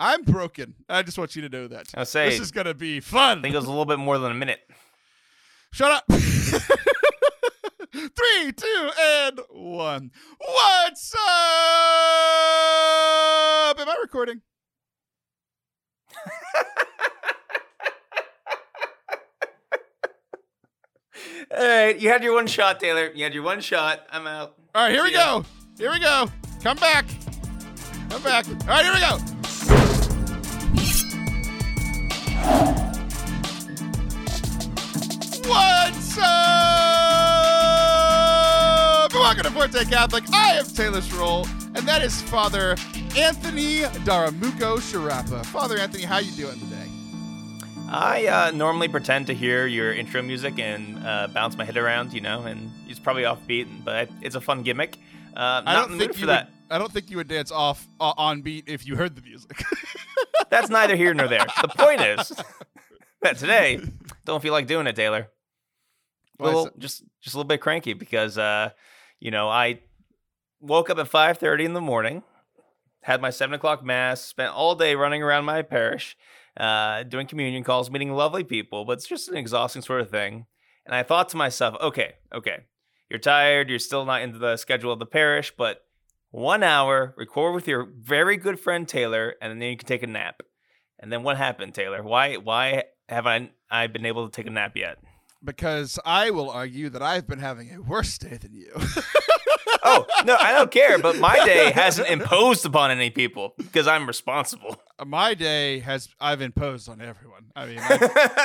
I'm broken. I just want you to know that. I say, This is gonna be fun. I think it was a little bit more than a minute. Shut up. Three, two, and one. What's up? Am I recording? All right, you had your one shot, Taylor. You had your one shot. I'm out. All right, here we ya. go. Here we go. Come back. Come back. All right, here we go. What's up? Welcome to Forte Catholic. I am Taylor Stroll, and that is Father Anthony Daramuko Sharapa. Father Anthony, how you doing today? I uh, normally pretend to hear your intro music and uh, bounce my head around, you know, and it's probably offbeat, but it's a fun gimmick. Uh, I don't think mood you for that. Would, I don't think you would dance off uh, on beat if you heard the music. That's neither here nor there. The point is that today don't feel like doing it, Taylor. Is Well, just just a little bit cranky because uh, you know I woke up at five thirty in the morning, had my seven o'clock mass, spent all day running around my parish, uh, doing communion calls, meeting lovely people, but it's just an exhausting sort of thing. And I thought to myself, okay, okay, you're tired, you're still not into the schedule of the parish, but one hour, record with your very good friend Taylor, and then you can take a nap. And then what happened, Taylor? Why why have I I been able to take a nap yet? Because I will argue that I've been having a worse day than you. Oh, no, I don't care, but my day hasn't imposed upon any people because I'm responsible. My day has I've imposed on everyone. I mean,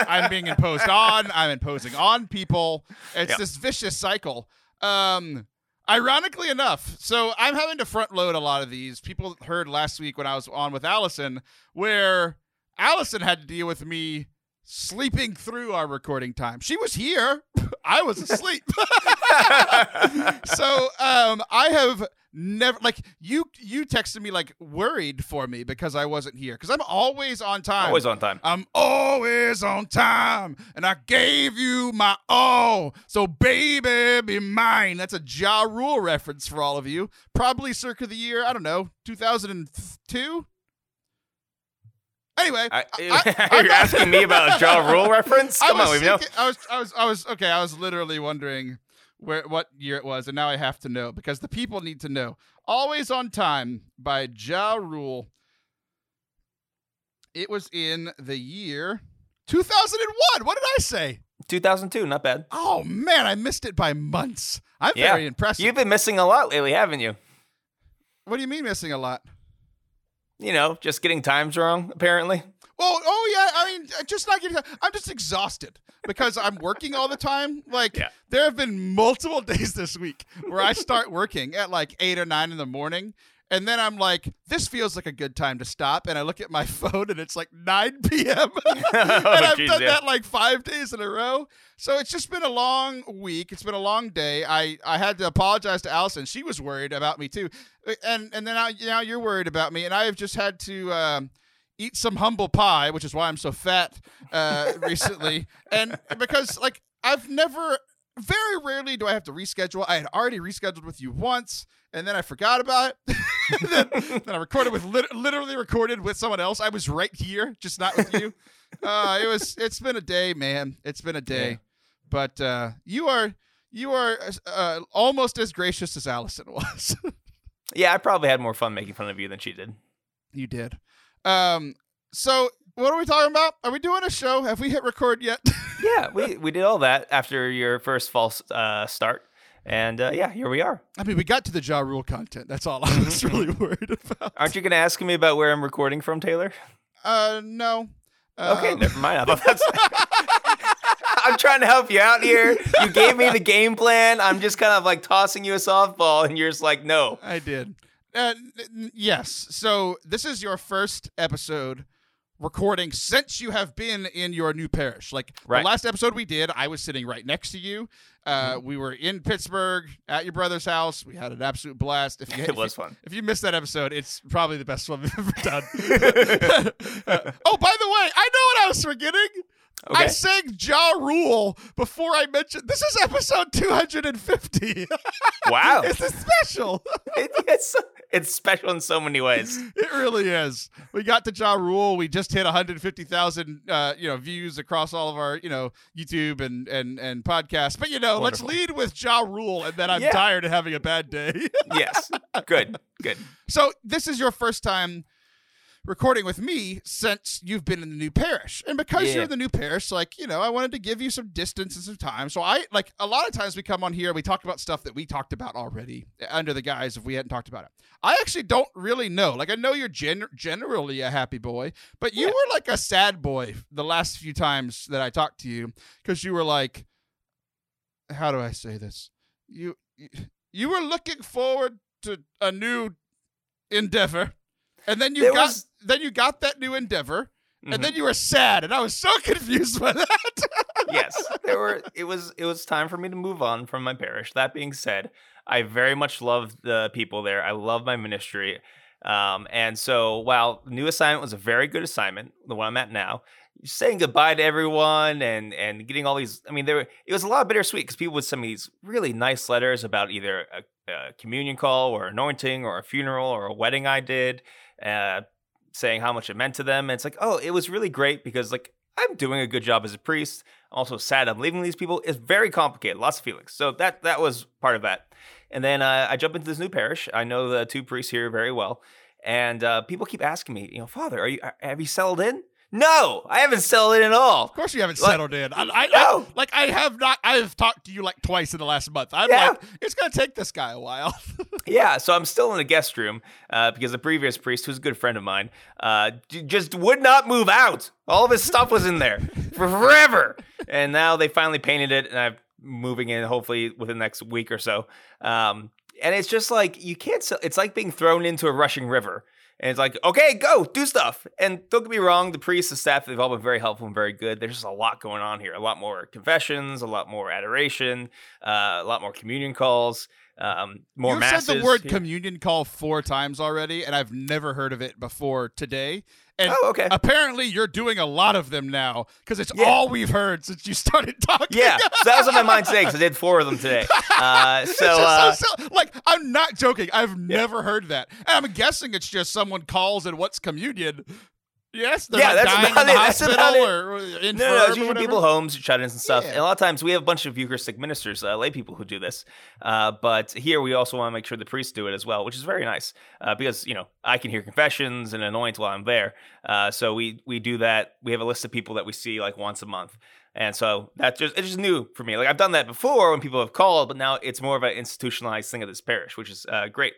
I'm, being imposed on. I'm imposing on people. It's Yeah. this vicious cycle. Um, ironically enough, so I'm having to front load a lot of these. People heard last week when I was on with Allison, where Allison had to deal with me sleeping through our recording time. She was here. I was asleep. so um I have never like you you texted me like worried for me because I wasn't here because I'm always on time. Always on time. I'm always on time, and I gave you my all. So, baby, be mine. That's a Ja Rule reference for all of you. Probably circa the year, I don't know, 2002? Anyway, I, I- you're asking me about a Ja Rule reference? I Come on, was we know. I was, I was, I was, okay, I was literally wondering where, what year it was, and now I have to know because the people need to know. Always on Time by Ja Rule. It was in the year 2001. What did I say? 2002, not bad. Oh man, I missed it by months. I'm Yeah. very impressed. You've been missing a lot lately, haven't you? what do you mean missing a lot? You know, just getting times wrong, apparently. Oh, oh yeah. I mean, uh, just not getting. I'm just exhausted because I'm working all the time. Like Yeah. there have been multiple days this week where I start working at like eight or nine in the morning, and then I'm like, this feels like a good time to stop, and I look at my phone and it's like 9 p.m. and I've geez, done yeah. that like five days in a row. So it's just been a long week. It's been a long day. I, I had to apologize to Allison. She was worried about me too, and and then now now you're worried about me, and I have just had to. Um, eat some humble pie, which is why I'm so fat uh, recently. And because like I've never, very rarely do I have to reschedule. I had already rescheduled with you once, and then I forgot about it. then, then I recorded with lit- literally recorded with someone else. I was right here, just not with you. Uh, it was. It's been a day, man. It's been a day. Yeah. But uh, you are you are uh, almost as gracious as Allison was. Yeah, I probably had more fun making fun of you than she did. You did. Um. So, what are we talking about? Are we doing a show? Have we hit record yet? Yeah, we, we did all that after your first false uh, start. And uh, yeah, here we are. I mean, we got to the Ja Rule content. That's all I was really worried about. Aren't you going to ask me about where I'm recording from, Taylor? Uh, no. Okay, Um, never mind. I. I'm trying to help you out here. You gave me the game plan. I'm just kind of like tossing you a softball, and you're just like, no. I did. Uh, yes. So this is your first episode recording since you have been in your new parish. Like Right. the last episode we did, I was sitting right next to you. Uh, Mm-hmm. We were in Pittsburgh at your brother's house. We had an absolute blast. If you, It if was you- fun. If you missed that episode, it's probably the best one we've ever done. Uh, oh, by the way, I know what I was forgetting. I sang Ja Rule before I mentioned this is episode 250. Wow. it's a special. it, it's it's special in so many ways. It really is. We got to Ja Rule. We just hit 150,000 uh, you know views across all of our you know YouTube and and and podcasts. But you know, Wonderful. let's lead with Ja Rule, and then I'm Yeah. tired of having a bad day. Yes. Good. Good. so this is your first time recording with me since you've been in the new parish. And because Yeah. you're in the new parish like you know i wanted to give you some distance and some time. So i like a lot of times we come on here we talk about stuff that we talked about already under the guise if we hadn't talked about it. I actually don't really know. Like i know you're gen- generally a happy boy but you Yeah. were like a sad boy the last few times that i talked to you because you were like how do i say this? You you were looking forward to a new endeavor and then you There got was- then you got that new endeavor and then you were sad and i was so confused by that yes, there were. It was. It was time for me to move on from my parish. That being said, I very much love the people there. I love my ministry, um, and so while the new assignment was a very good assignment, the one I'm at now, saying goodbye to everyone and and getting all these. I mean, there were, it was a lot bittersweet because people would send me these really nice letters about either a, a communion call or anointing or a funeral or a wedding I did. Uh, saying how much it meant to them. And it's like, oh, it was really great because like I'm doing a good job as a priest. I'm also sad I'm leaving these people. It's very complicated, lots of feelings. So that that was part of that. And then uh, I jump into this new parish. I know the two priests here very well, and uh, people keep asking me, you know, Father, are you have you settled in? No, I haven't settled in at all. of course you haven't Like- settled in I, I, I- No. like i have not i have talked to you like twice in the last month i'm Yeah. like it's gonna take this guy a while Yeah, so I'm still in the guest room uh, because the previous priest, who's a good friend of mine, uh, just would not move out. All of his stuff was in there for forever, and now they finally painted it, and I'm moving in hopefully within the next week or so. Um, and it's just like you can't. It's like being thrown into a rushing river. And it's like, okay, go do stuff. And don't get me wrong, the priests, and staff, they've all been very helpful and very good. There's just a lot going on here. A lot more confessions, a lot more adoration, uh, a lot more communion calls, um, more You've masses. said the word communion call four times already, and I've never heard of it before today. And Oh, okay. apparently, you're doing a lot of them now because it's Yeah. all we've heard since you started talking. Yeah, so that was on my mind today because I did four of them today. Uh, so, uh, so silly. like, I'm not joking. I've never heard that. And I'm guessing it's just someone calls and what's communion. Yes, they're Yeah, that's dying about in the it. That's about it. or infirm no, no, it's usually people homes, shut-ins and stuff. Yeah. And a lot of times we have a bunch of Eucharistic ministers, uh, lay people who do this. Uh, but here we also want to make sure the priests do it as well, which is very nice uh, because you know I can hear confessions and anoint while I'm there. Uh, so we we do that. We have a list of people that we see like once a month. And so that's just it's just new for me. Like I've done that before when people have called, but now it's more of an institutionalized thing of this parish, which is uh, great.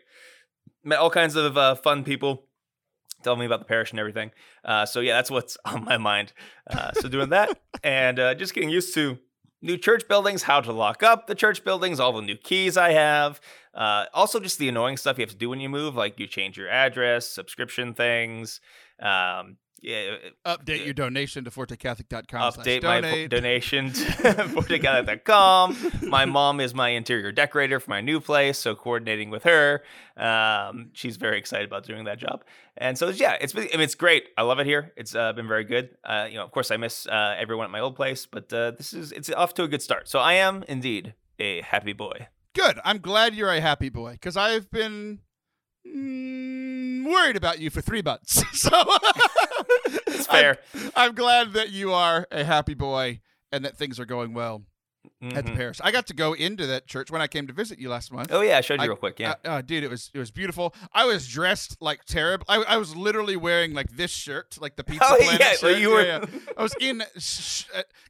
Met all kinds of uh, fun people telling me about the parish and everything. Uh, so yeah, that's what's on my mind. Uh, so doing that and uh, just getting used to new church buildings, how to lock up the church buildings, all the new keys I have. Uh, also, just the annoying stuff you have to do when you move, like you change your address, subscription things. Um, yeah, Update your donation to fortecatholic.com. update my donate. fo- donation to fortecatholic.com. My mom is my interior decorator for my new place, so coordinating with her. Um, she's very excited about doing that job, and so yeah, it's been, I mean, it's great. I love it here. It's uh, been very good. Uh, you know, of course, I miss uh, everyone at my old place, but uh, this is it's off to a good start. So I am indeed a happy boy. Good. I'm glad you're a happy boy because I've been mm, worried about you for three months. so It's fair. I'm, I'm glad that you are a happy boy and that things are going well at the Mhm. parish. I got to go into that church when I came to visit you last month. Oh yeah, I showed you I- real quick. Yeah. Uh, uh, dude, it was it was beautiful. I was dressed like terrible. I, I was literally wearing like this shirt, like the Pizza Oh, Planet yeah, well, shirt. you were- Yeah, yeah. I was in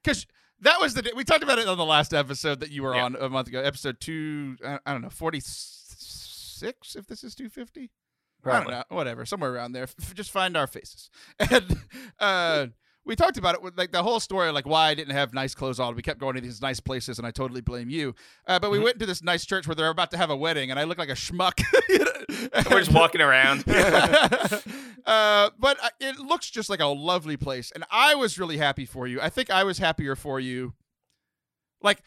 because that was the day we talked about it on the last episode that you were Yeah. on a month ago, episode two. I, I don't know, forty six. If this is two fifty, I don't know, whatever, somewhere around there. F- just find our faces. And uh, we talked about it with like the whole story, like why I didn't have nice clothes on. We kept going to these nice places, and I totally blame you. Uh, but we Mhm. went to this nice church where they're about to have a wedding, and I look like a schmuck. You know? We're just walking around. uh, but it looks just like a lovely place, and I was really happy for you. I think I was happier for you. Like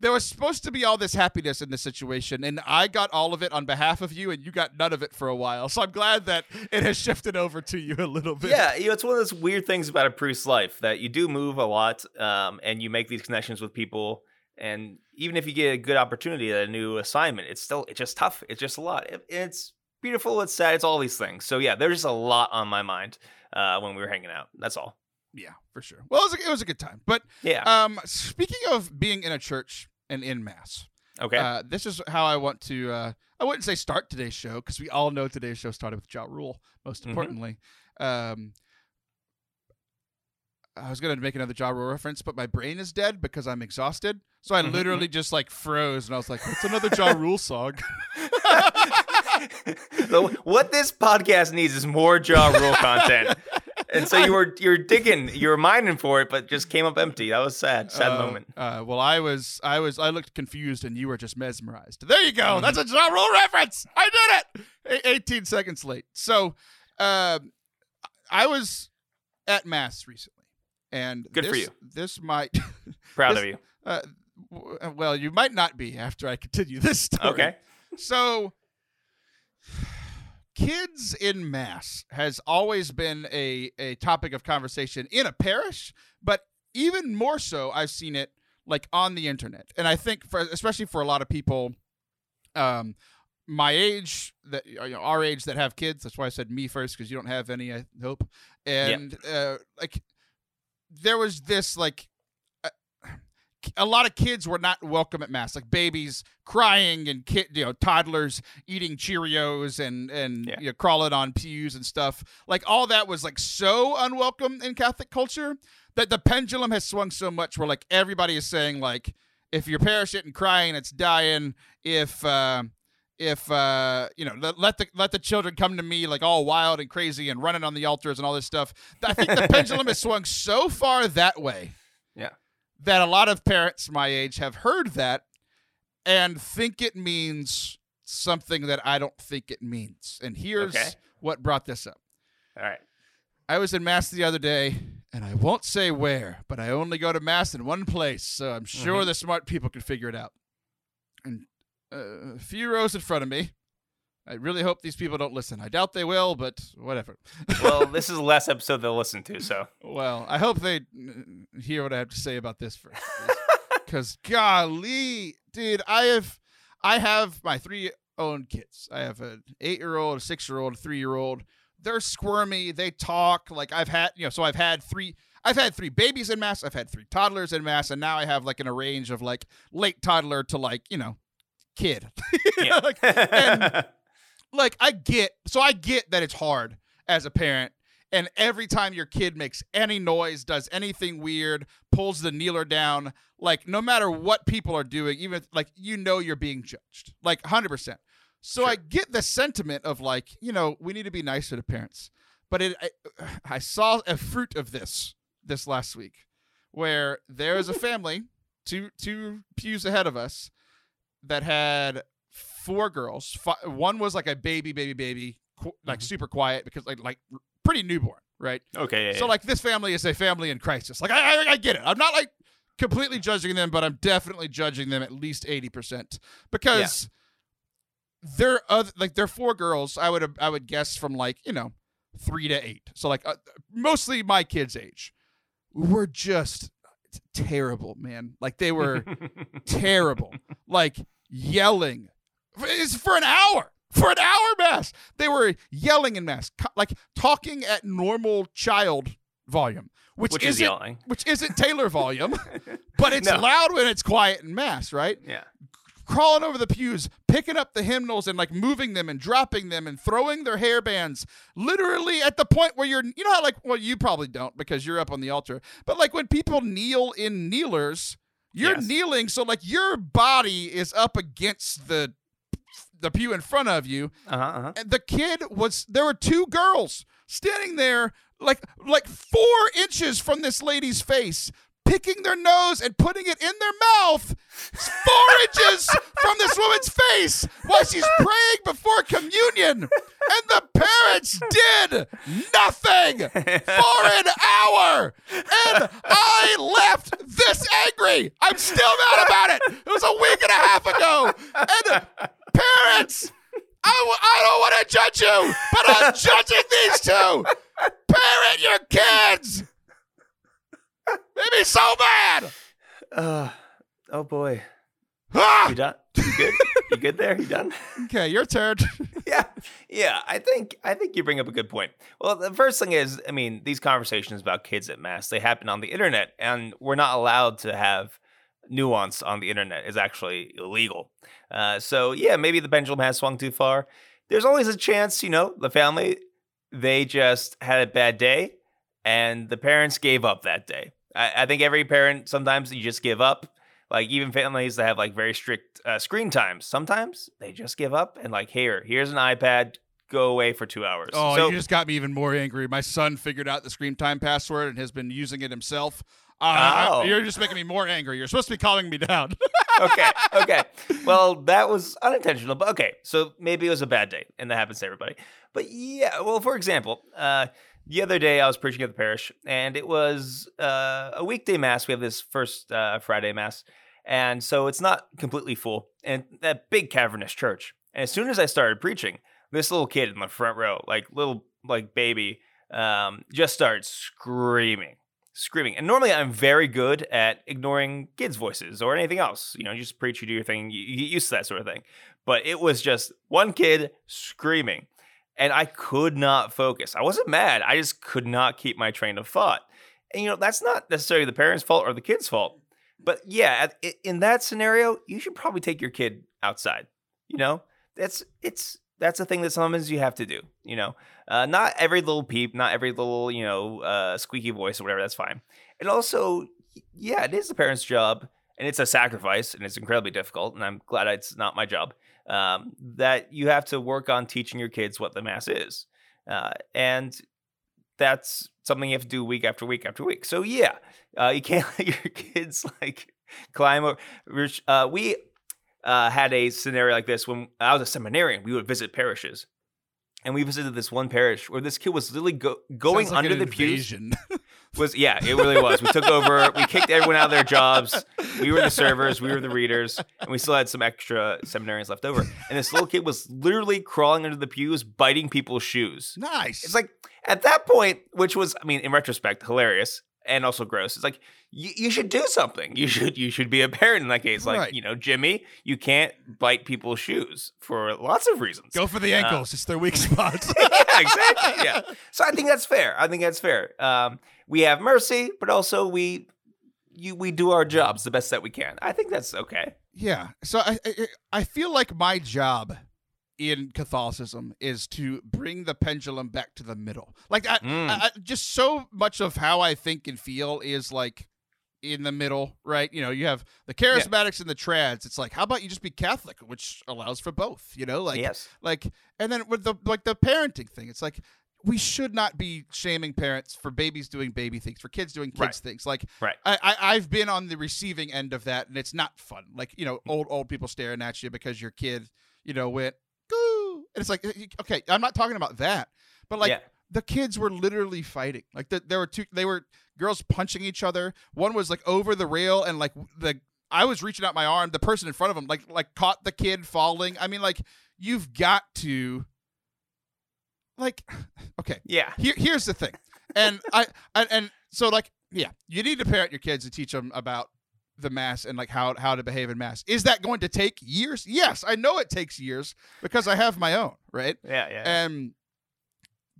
there was supposed to be all this happiness in this situation, and I got all of it on behalf of you, and you got none of it for a while. So I'm glad that it has shifted over to you a little bit. Yeah, you know, it's one of those weird things about a priest's life that you do move a lot, um, and you make these connections with people. And even if you get a good opportunity at a new assignment, it's still it's just tough. It's just a lot. It, it's beautiful. It's sad. It's all these things. So yeah, there's just a lot on my mind uh, when we were hanging out. That's all. Yeah, for sure. Well, it was a, it was a good time. But Yeah. um, speaking of being in a church and in mass, Okay. uh, this is how I want to. Uh, I wouldn't say start today's show because we all know today's show started with Ja Rule. Most Mhm. importantly, um, I was gonna make another Ja Rule reference, but my brain is dead because I'm exhausted. So I Mhm, literally just like froze, and I was like, "What's another Ja Rule song?" So what this podcast needs is more Ja Rule content. And so you were you're digging, you were mining for it, but just came up empty. That was sad, sad Uh, moment. Uh, well, I was, I was, I looked confused, and you were just mesmerized. There you go. Mhm. That's a Ja Rule reference. I did it. A- 18 seconds late. So, um, I was at mass recently, and Good for you. This might, Proud this- of you. uh, w- well, you might not be after I continue this story. Okay. So, kids in mass has always been a, a topic of conversation in a parish, but even more so, I've seen it like on the internet. And I think, for, especially for a lot of people, um, my age, that you know, our age that have kids. That's why I said me first because you don't have any. I hope. And uh, like, there was this like a lot of kids were not welcome at mass, like babies crying and kid, you know, toddlers eating Cheerios and and Yeah. you know, crawling on pews and stuff. Like all that was like so unwelcome in Catholic culture that the pendulum has swung so much where like everybody is saying like if your parish isn't crying, it's dying. If uh, if uh, you know, let, let the let the children come to me like all wild and crazy and running on the altars and all this stuff. I think the pendulum has swung so far that way Yeah. That a lot of parents my age have heard that and think it means something that I don't think it means. And here's Okay. what brought this up. All right. I was in mass the other day, and I won't say where, but I only go to mass in one place, so I'm sure Mhm. the smart people can figure it out. And uh, a few rows in front of me. I really hope these people don't listen. I doubt they will, but whatever. Well, this is the last episode they'll listen to, so Well, I hope they hear what I have to say about this first. Because golly, dude, I have I have my three own kids. I have an eight year old, a six year old, a three year old. They're squirmy. They talk like I've had, you know. So I've had three. I've had three babies in mass. I've had three toddlers in mass, and now I have like in a range of like late toddler to like you know, kid. You know, yeah. like, and like I get so I get that it's hard as a parent and every time your kid makes any noise does anything weird pulls the kneeler down like no matter what people are doing even like you know you're being judged like 100% so Sure. i get the sentiment of like you know we need to be nicer to parents but it I, I saw a fruit of this this last week where there is a family two two pews ahead of us that had four girls. Fi- one was like a baby, baby, baby, qu- like Mhm. super quiet because like like pretty newborn, right? okay. Yeah, So yeah. like this family is a family in crisis. Like I, I I get it. I'm not like completely judging them, but I'm definitely judging them at least eighty percent because they're other, like they're four girls. I would I would guess from like you know three to eight. So like uh, mostly my kids' age. Were just terrible, man. Like they were terrible. like yelling. It's for an hour. For an hour mass. They were yelling in mass. Like talking at normal child volume. Which, which is isn't yelling. which isn't Taylor volume, but it's No. loud when it's quiet in mass, right? Yeah. Crawling over the pews, picking up the hymnals and like moving them and dropping them and throwing their hair bands literally at the point where you're you know how like well you probably don't because you're up on the altar. But like when people kneel in kneelers, you're Yes. kneeling so like your body is up against the the pew in front of you Uh huh. Uh-huh. and the kid was there were two girls standing there like like four inches from this lady's face picking their nose and putting it in their mouth four inches from this woman's face while she's praying before communion and the parents did nothing for an hour. And I left this angry. I'm still mad about it. It was a week and a half ago. And parents, I, w- I don't want to judge you, but I'm judging these two. Parent your kids. Made me so bad. Uh, oh boy. Ah! You done? You good? you good there? You done? Okay, your turn. yeah, yeah. I think I think you bring up a good point. Well, the first thing is, I mean, these conversations about kids at mass they happen on the internet, and we're not allowed to have nuance on the internet. Is actually illegal. Uh, so yeah, maybe the pendulum has swung too far. There's always a chance, you know, the family they just had a bad day, and the parents gave up that day. I, I think every parent sometimes you just give up. Like even families that have like very strict uh, screen times, sometimes they just give up and like, here, here's an iPad, go away for two hours. Oh, so, you just got me even more angry. My son figured out the screen time password and has been using it himself. Uh, Oh. you're just making me more angry. You're supposed to be calming me down. okay, okay. Well, that was unintentional, but okay. So maybe it was a bad day, and that happens to everybody. But yeah, well, for example, uh, the other day I was preaching at the parish, and it was uh, a weekday mass. We have this first uh, Friday mass, and so it's not completely full, and that big cavernous church. And as soon as I started preaching, this little kid in the front row, like little like baby, um, just started screaming screaming. And normally I'm very good at ignoring kids' voices or anything else. You know, you just preach, you do your thing, you, you get used to that sort of thing. But it was just one kid screaming. And I could not focus. I wasn't mad. I just could not keep my train of thought. And, you know, that's not necessarily the parents' fault or the kid's fault. But yeah, in that scenario, you should probably take your kid outside. You know, that's it's that's a thing that sometimes you have to do. You know, uh, not every little peep, not every little you know uh, squeaky voice or whatever. That's fine. And also, yeah, it is the parent's job, and it's a sacrifice, and it's incredibly difficult. And I'm glad it's not my job. Um, that you have to work on teaching your kids what the mass is, uh, and that's something you have to do week after week after week. So yeah, uh, you can't let your kids like climb over. Uh, we uh, had a scenario like this when I was a seminarian. We would visit parishes, and we visited this one parish where this kid was literally go- going like under the pews. Was yeah, it really was. We took over. We kicked everyone out of their jobs. We were the servers. We were the readers, and we still had some extra seminarians left over. And this little kid was literally crawling under the pews, biting people's shoes. nice. It's like at that point, which was, I mean, in retrospect, hilarious and also gross. It's like you, you should do something. You should you should be a parent in that case. Like Right. you know, Jimmy, you can't bite people's shoes for lots of reasons. go for the ankles. it's their weak spots. yeah, exactly. Yeah. So I think that's fair. I think that's fair. Um, we have mercy, but also we you we do our jobs the best that we can. I think that's okay. Yeah. So I, I I feel like my job in Catholicism is to bring the pendulum back to the middle. Like I, Mm. I, just so much of how I think and feel is like in the middle, right? You know, you have the charismatics and the trads. It's like, how about you just be Catholic, which allows for both, you know? Like yes. like and then with the like the parenting thing, it's like we should not be shaming parents for babies doing baby things, for kids doing kids Right. things. Like Right. I, I I've been on the receiving end of that, and it's not fun. Like you know, old old people staring at you because your kid, you know, went and it's like, okay, I'm not talking about that, but like yeah. the kids were literally fighting. Like the, there were two, they were girls punching each other. One was like over the rail, and like the I was reaching out my arm. The person in front of him like like caught the kid falling. I mean, like you've got to, like, okay. Yeah. Here, here's the thing, and I and, and so like yeah, you need to parent your kids and teach them about the mass and like how how to behave in mass. Is that going to take years? Yes, I know it takes years because I have my own right. Yeah. Yeah. Um,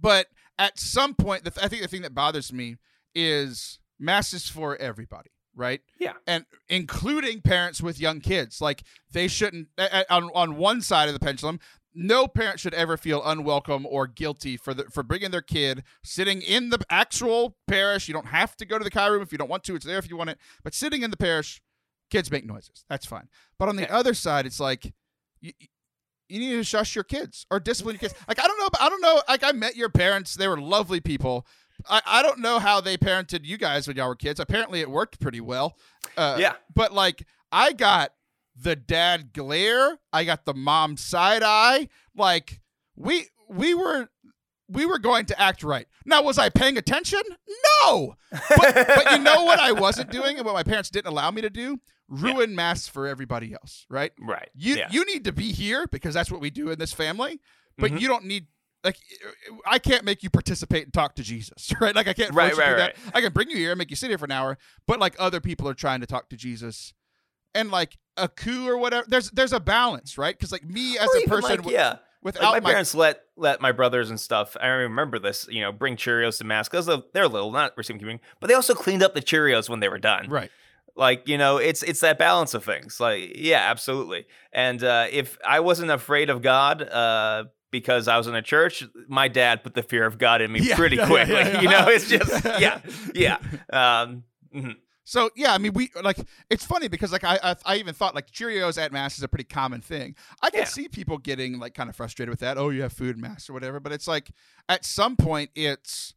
but at some point, the th- I think the thing that bothers me is mass is for everybody, right? Yeah. and including parents with young kids. Like they shouldn't on on one side of the pendulum. No parent should ever feel unwelcome or guilty for the for bringing their kid sitting in the actual parish. You don't have to go to the cry room if you don't want to. It's there if you want it. But sitting in the parish, kids make noises. That's fine. But on the Yeah. other side, it's like you, you need to shush your kids or discipline your kids. Like I don't know, I don't know. Like I met your parents; they were lovely people. I, I don't know how they parented you guys when y'all were kids. Apparently, it worked pretty well. Uh, yeah. But like, I got the dad glare. I got the mom side eye. Like we we were we were going to act right. Now, was I paying attention? No. But, but you know what I wasn't doing and what my parents didn't allow me to do? Ruin mass for everybody else, right? Right. You yeah. you need to be here because that's what we do in this family, but Mhm. you don't need like I can't make you participate and talk to Jesus, right? Like I can't force Right, you to right, that. I can bring you here and make you sit here for an hour, but like other people are trying to talk to Jesus. And like a coup or whatever, there's there's a balance, right? Because like me as Or a person, like, yeah. Like, my my, parents let let my brothers and stuff. I remember this. You know, bring Cheerios to mass because they're little, not receiving communion, but they also cleaned up the Cheerios when they were done. right, Like you know, it's it's that balance of things. Like yeah, absolutely. And uh, if I wasn't afraid of God. Uh, because I was in a church, my dad put the fear of God in me Yeah, pretty quickly. yeah, yeah. You know, it's just yeah, yeah. Um, mhm. So yeah, I mean, we like it's funny because like I I, I even thought like Cheerios at mass is a pretty common thing. I can Yeah. see people getting like kind of frustrated with that. Oh, you have food mass or whatever. But it's like at some point it's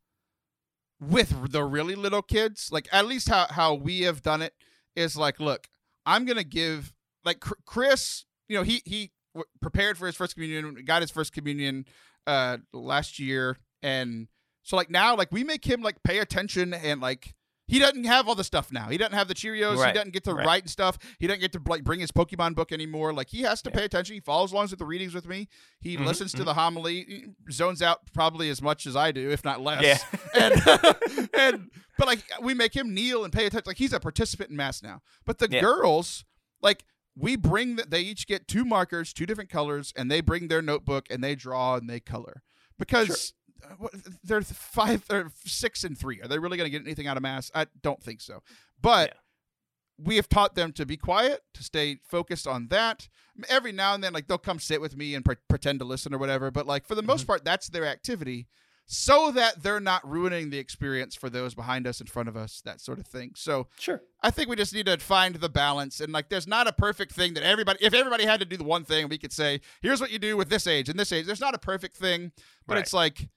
with the really little kids. Like at least how how we have done it is like, look, I'm gonna give like Chris. You know, he he w- prepared for his first communion, got his first communion uh last year, and so like now like we make him like pay attention and like he doesn't have all the stuff now. He doesn't have the Cheerios. He doesn't get to right. write and stuff. He doesn't get to like bring his Pokemon book anymore. Like he has to Yeah. pay attention. He follows along with the readings with me. He Mhm, listens to the homily, he zones out probably as much as I do, if not less. Yeah. And and but like we make him kneel and pay attention. Like he's a participant in mass now. But the Yeah. girls, like we bring that they each get two markers, two different colors, and they bring their notebook and they draw and they color because. uh, Uh, what- They're five or six and three. Are they really going to get anything out of mass? I don't think so. But Yeah. we have taught them to be quiet, to stay focused on that. Every now and then, like they'll come sit with me and pre- pretend to listen or whatever. But like for the most mm-hmm. part, that's their activity, so that they're not ruining the experience for those behind us, in front of us, that sort of thing. So Sure. I think we just need to find the balance. And like, there's not a perfect thing that everybody. If everybody had to do the one thing, we could say, here's what you do with this age and this age. There's not a perfect thing, but Right. it's like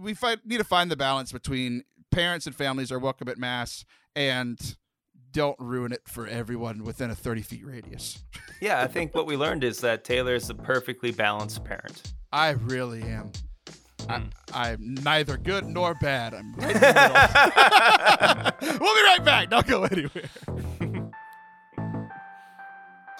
we find, need to find the balance between parents and families are welcome at mass and don't ruin it for everyone within a 30 feet radius. Yeah, I think what we learned is that Taylor is a perfectly balanced parent. I really am. I, Mm. I'm neither good nor bad. I'm right in the middle. we'll be right back. Don't go anywhere.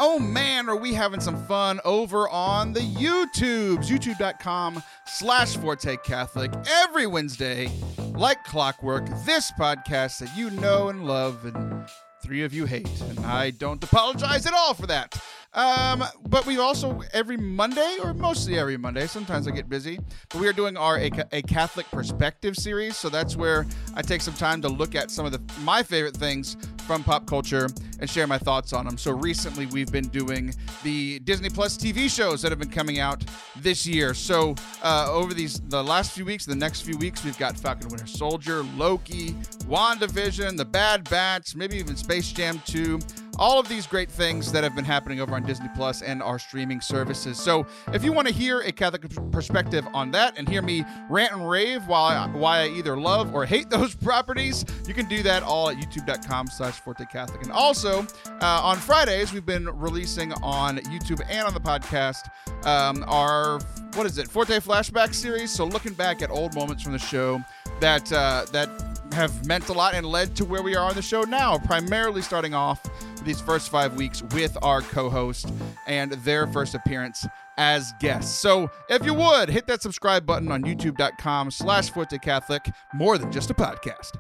Oh man, are we having some fun over on the YouTubes? YouTube.com slash Forte Catholic every Wednesday, like clockwork. This podcast that you know and love and three of you hate. And I don't apologize at all for that. Um, but we also every Monday, or mostly every Monday, sometimes I get busy, but we are doing our a, a Catholic perspective series. So that's where I take some time to look at some of the my favorite things from pop culture and share my thoughts on them. So recently we've been doing the Disney Plus TV shows that have been coming out this year. So uh, over these the last few weeks, the next few weeks, we've got Falcon Winter Soldier, Loki, WandaVision, The Bad Batch, maybe even Space Jam 2 all of these great things that have been happening over on Disney Plus and our streaming services. So, if you want to hear a Catholic perspective on that and hear me rant and rave why I, why I either love or hate those properties, you can do that all at youtube.com/slash Forte Catholic. And also uh, on Fridays, we've been releasing on YouTube and on the podcast um, our what is it Forte Flashback series. So, looking back at old moments from the show that uh, that have meant a lot and led to where we are on the show now. Primarily starting off these first five weeks with our co-host and their first appearance as guests. So if you would hit that subscribe button on youtube.com slash Forte Catholic, more than just a podcast.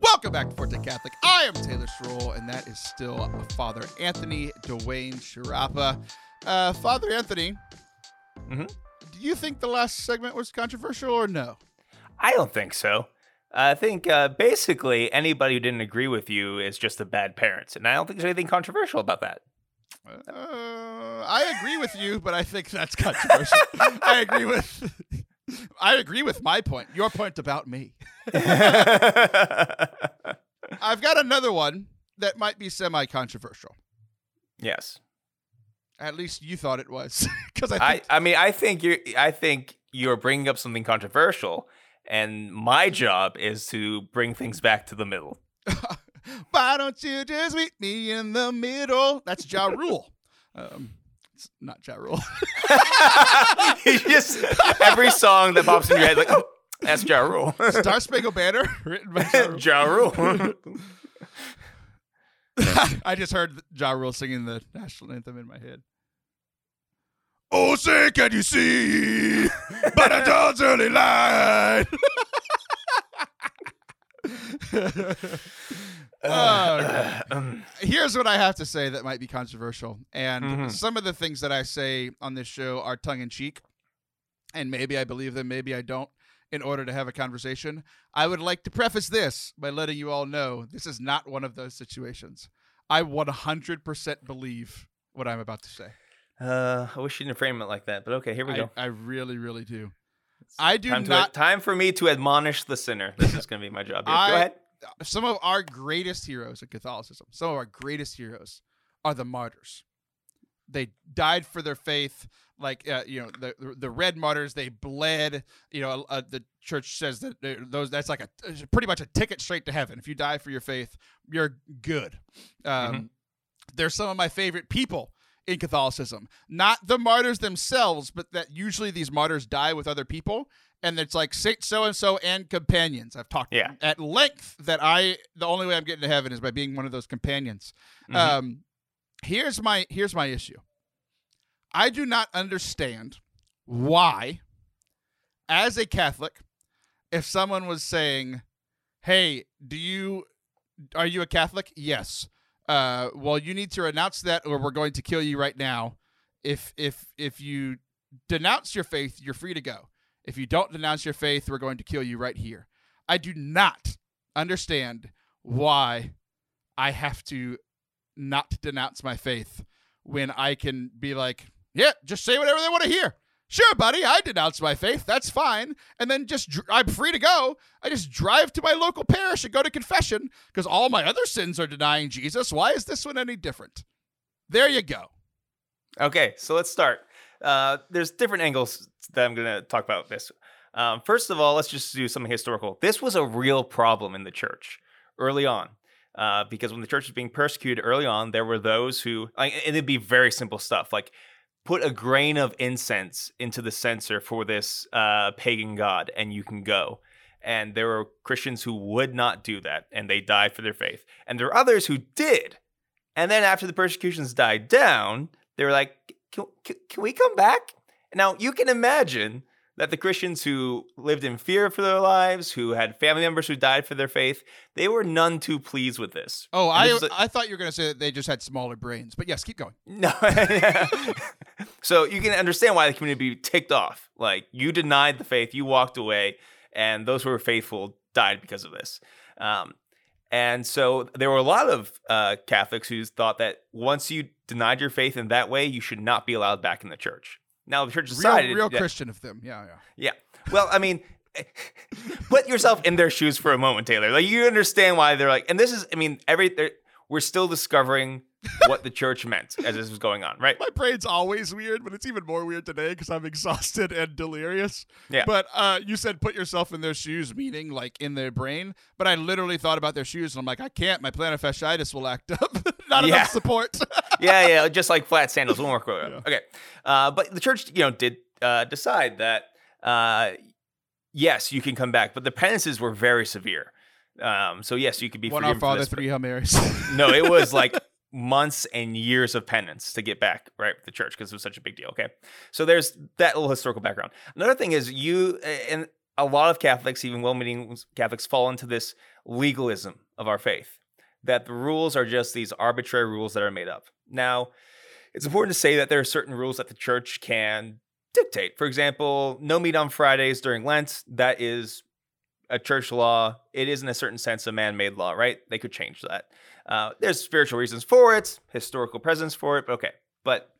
Welcome back to Forte Catholic. I am Taylor Stroll, and that is still Father Anthony Dwayne Sharapa. Uh, Father Anthony, Mhm. do you think the last segment was controversial or no? I don't think so. I think uh, basically anybody who didn't agree with you is just a bad parent, and I don't think there's anything controversial about that. Uh, I agree with you, but I think that's controversial. I agree with. I agree with my point. Your point about me. I've got another one that might be semi-controversial. yes, At least you thought it was, because I I. think I mean, I think you're. I think you're bringing up something controversial, and my job is to bring things back to the middle. Why don't you just meet me in the middle? That's Ja Rule. Um, It's not Ja Rule. just every song that pops in your head, like, oh, that's Ja Rule. Star Spangled Banner, written by Ja Rule. ja Rule. I just heard Ja Rule singing the national anthem in my head. Oh, say, can you see by the dawn's early light? Oh, okay. Um, Here's what I have to say that might be controversial. And Mhm. some of the things that I say on this show are tongue in cheek. And maybe I believe them, maybe I don't, in order to have a conversation. I would like to preface this by letting you all know this is not one of those situations. I 100% believe what I'm about to say. Uh, I wish you didn't frame it like that, but okay, here we I, go. I really, really do. I do time, not. to, time for me to admonish the sinner. This is going to be my job. Here. I- go ahead. some of our greatest heroes in Catholicism, some of our greatest heroes are the martyrs. They died for their faith, like uh, you know the the red martyrs. They bled. You know, uh, the church says that those that's like a pretty much a ticket straight to heaven. If you die for your faith, you're good. Um, Mhm. They're some of my favorite people in Catholicism. Not the martyrs themselves, but that usually these martyrs die with other people, and it's like Saint so and so and companions. I've talked Yeah. at length that I the only way I'm getting to heaven is by being one of those companions. Mhm. Um, here's my here's my issue. I do not understand why, as a Catholic, if someone was saying, "Hey, do you are you a Catholic?" Yes. Uh, well, you need to renounce that, or we're going to kill you right now. If if if you denounce your faith, you're free to go. If you don't denounce your faith, we're going to kill you right here. I do not understand why I have to not denounce my faith when I can be like, yeah, just say whatever they want to hear. Sure, buddy, I denounce my faith. That's fine. And then just dr- I'm free to go. I just drive to my local parish and go to confession because all my other sins are denying Jesus. Why is this one any different? There you go. Okay, so let's start. Uh, there's different angles that I'm going to talk about this. Um, first of all, let's just do something historical. This was a real problem in the church early on. Uh, because when the church was being persecuted early on, there were those who, like, it'd be very simple stuff like put a grain of incense into the censer for this uh, pagan god, and you can go. And there were Christians who would not do that, and they died for their faith. And there were others who did. And then after the persecutions died down, they were like, can, can, can we come back? Now, you can imagine that the Christians who lived in fear for their lives, who had family members who died for their faith, they were none too pleased with this. Oh, And I this a- I thought you were going to say that they just had smaller brains. But yes, keep going. No. so you can understand why the community would be ticked off. Like, you denied the faith, you walked away, and those who were faithful died because of this. Um, and so there were a lot of uh, Catholics who thought that once you denied your faith in that way, you should not be allowed back in the church. Now the church Real, decided real that- Christian of them. Yeah, yeah. yeah. Well, I mean, put yourself in their shoes for a moment, Taylor. Like you understand why they're like, and this is, I mean, every we're still discovering what the church meant as this was going on, right? My brain's always weird, but it's even more weird today because I'm exhausted and delirious. Yeah. But uh, you said put yourself in their shoes, meaning like in their brain. But I literally thought about their shoes, and I'm like, I can't. My plantar fasciitis will act up. Not Yeah. enough support. Yeah, yeah, just like flat sandals won't work. Well. Yeah. Okay, uh, but the church, you know, did uh, decide that uh, yes, you can come back, but the penances were very severe. Um, so yes, you could be One for three Hail Marys. no, it was like months and years of penance to get back right with the church because it was such a big deal. Okay, so there's that little historical background. Another thing is you and a lot of Catholics, even well-meaning Catholics, fall into this legalism of our faith that the rules are just these arbitrary rules that are made up. Now, it's important to say that there are certain rules that the church can dictate. For example, no meat on Fridays during Lent. That is a church law. It is, in a certain sense, a man made law, right? They could change that. Uh, there's spiritual reasons for it, historical presence for it, but okay. But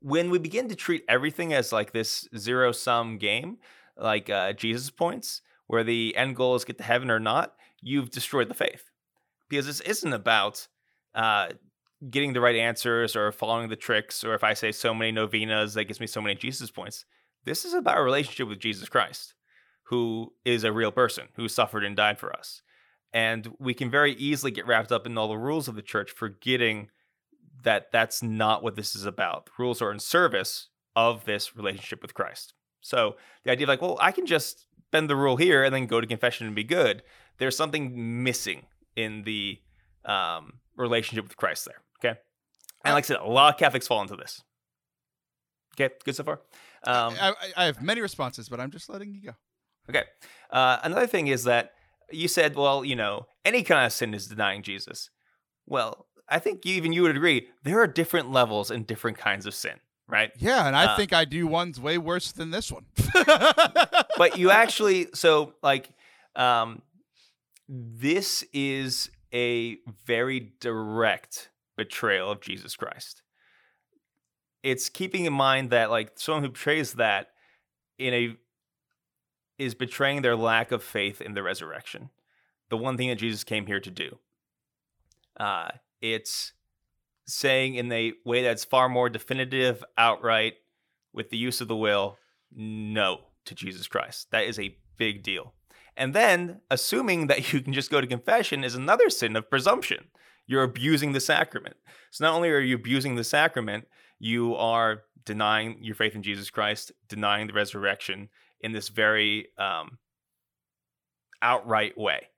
when we begin to treat everything as like this zero sum game, like uh, Jesus points, where the end goal is get to heaven or not, you've destroyed the faith. Because this isn't about uh, getting the right answers or following the tricks, or if I say so many novenas, that gives me so many Jesus points. This is about a relationship with Jesus Christ, who is a real person, who suffered and died for us. And we can very easily get wrapped up in all the rules of the church, forgetting that that's not what this is about. The rules are in service of this relationship with Christ. So the idea of like, well, I can just bend the rule here and then go to confession and be good. There's something missing in the um, relationship with Christ there. Okay. And like I said, a lot of Catholics fall into this. Okay, good so far. Um, I, I, I have many responses, but I'm just letting you go. Okay. Uh, another thing is that you said, well, you know, any kind of sin is denying Jesus. Well, I think even you would agree there are different levels and different kinds of sin, right? Yeah, and I Uh, think I do ones way worse than this one. But you actually, so like, um, this is a very direct betrayal of Jesus Christ. It's keeping in mind that like someone who betrays that in a is betraying their lack of faith in the resurrection, the one thing that Jesus came here to do. Uh, it's saying in a way that's far more definitive, outright, with the use of the will, no to Jesus Christ. That is a big deal. And then assuming that you can just go to confession is another sin of presumption. You're abusing the sacrament. So not only are you abusing the sacrament, you are denying your faith in Jesus Christ, denying the resurrection in this very um, outright way.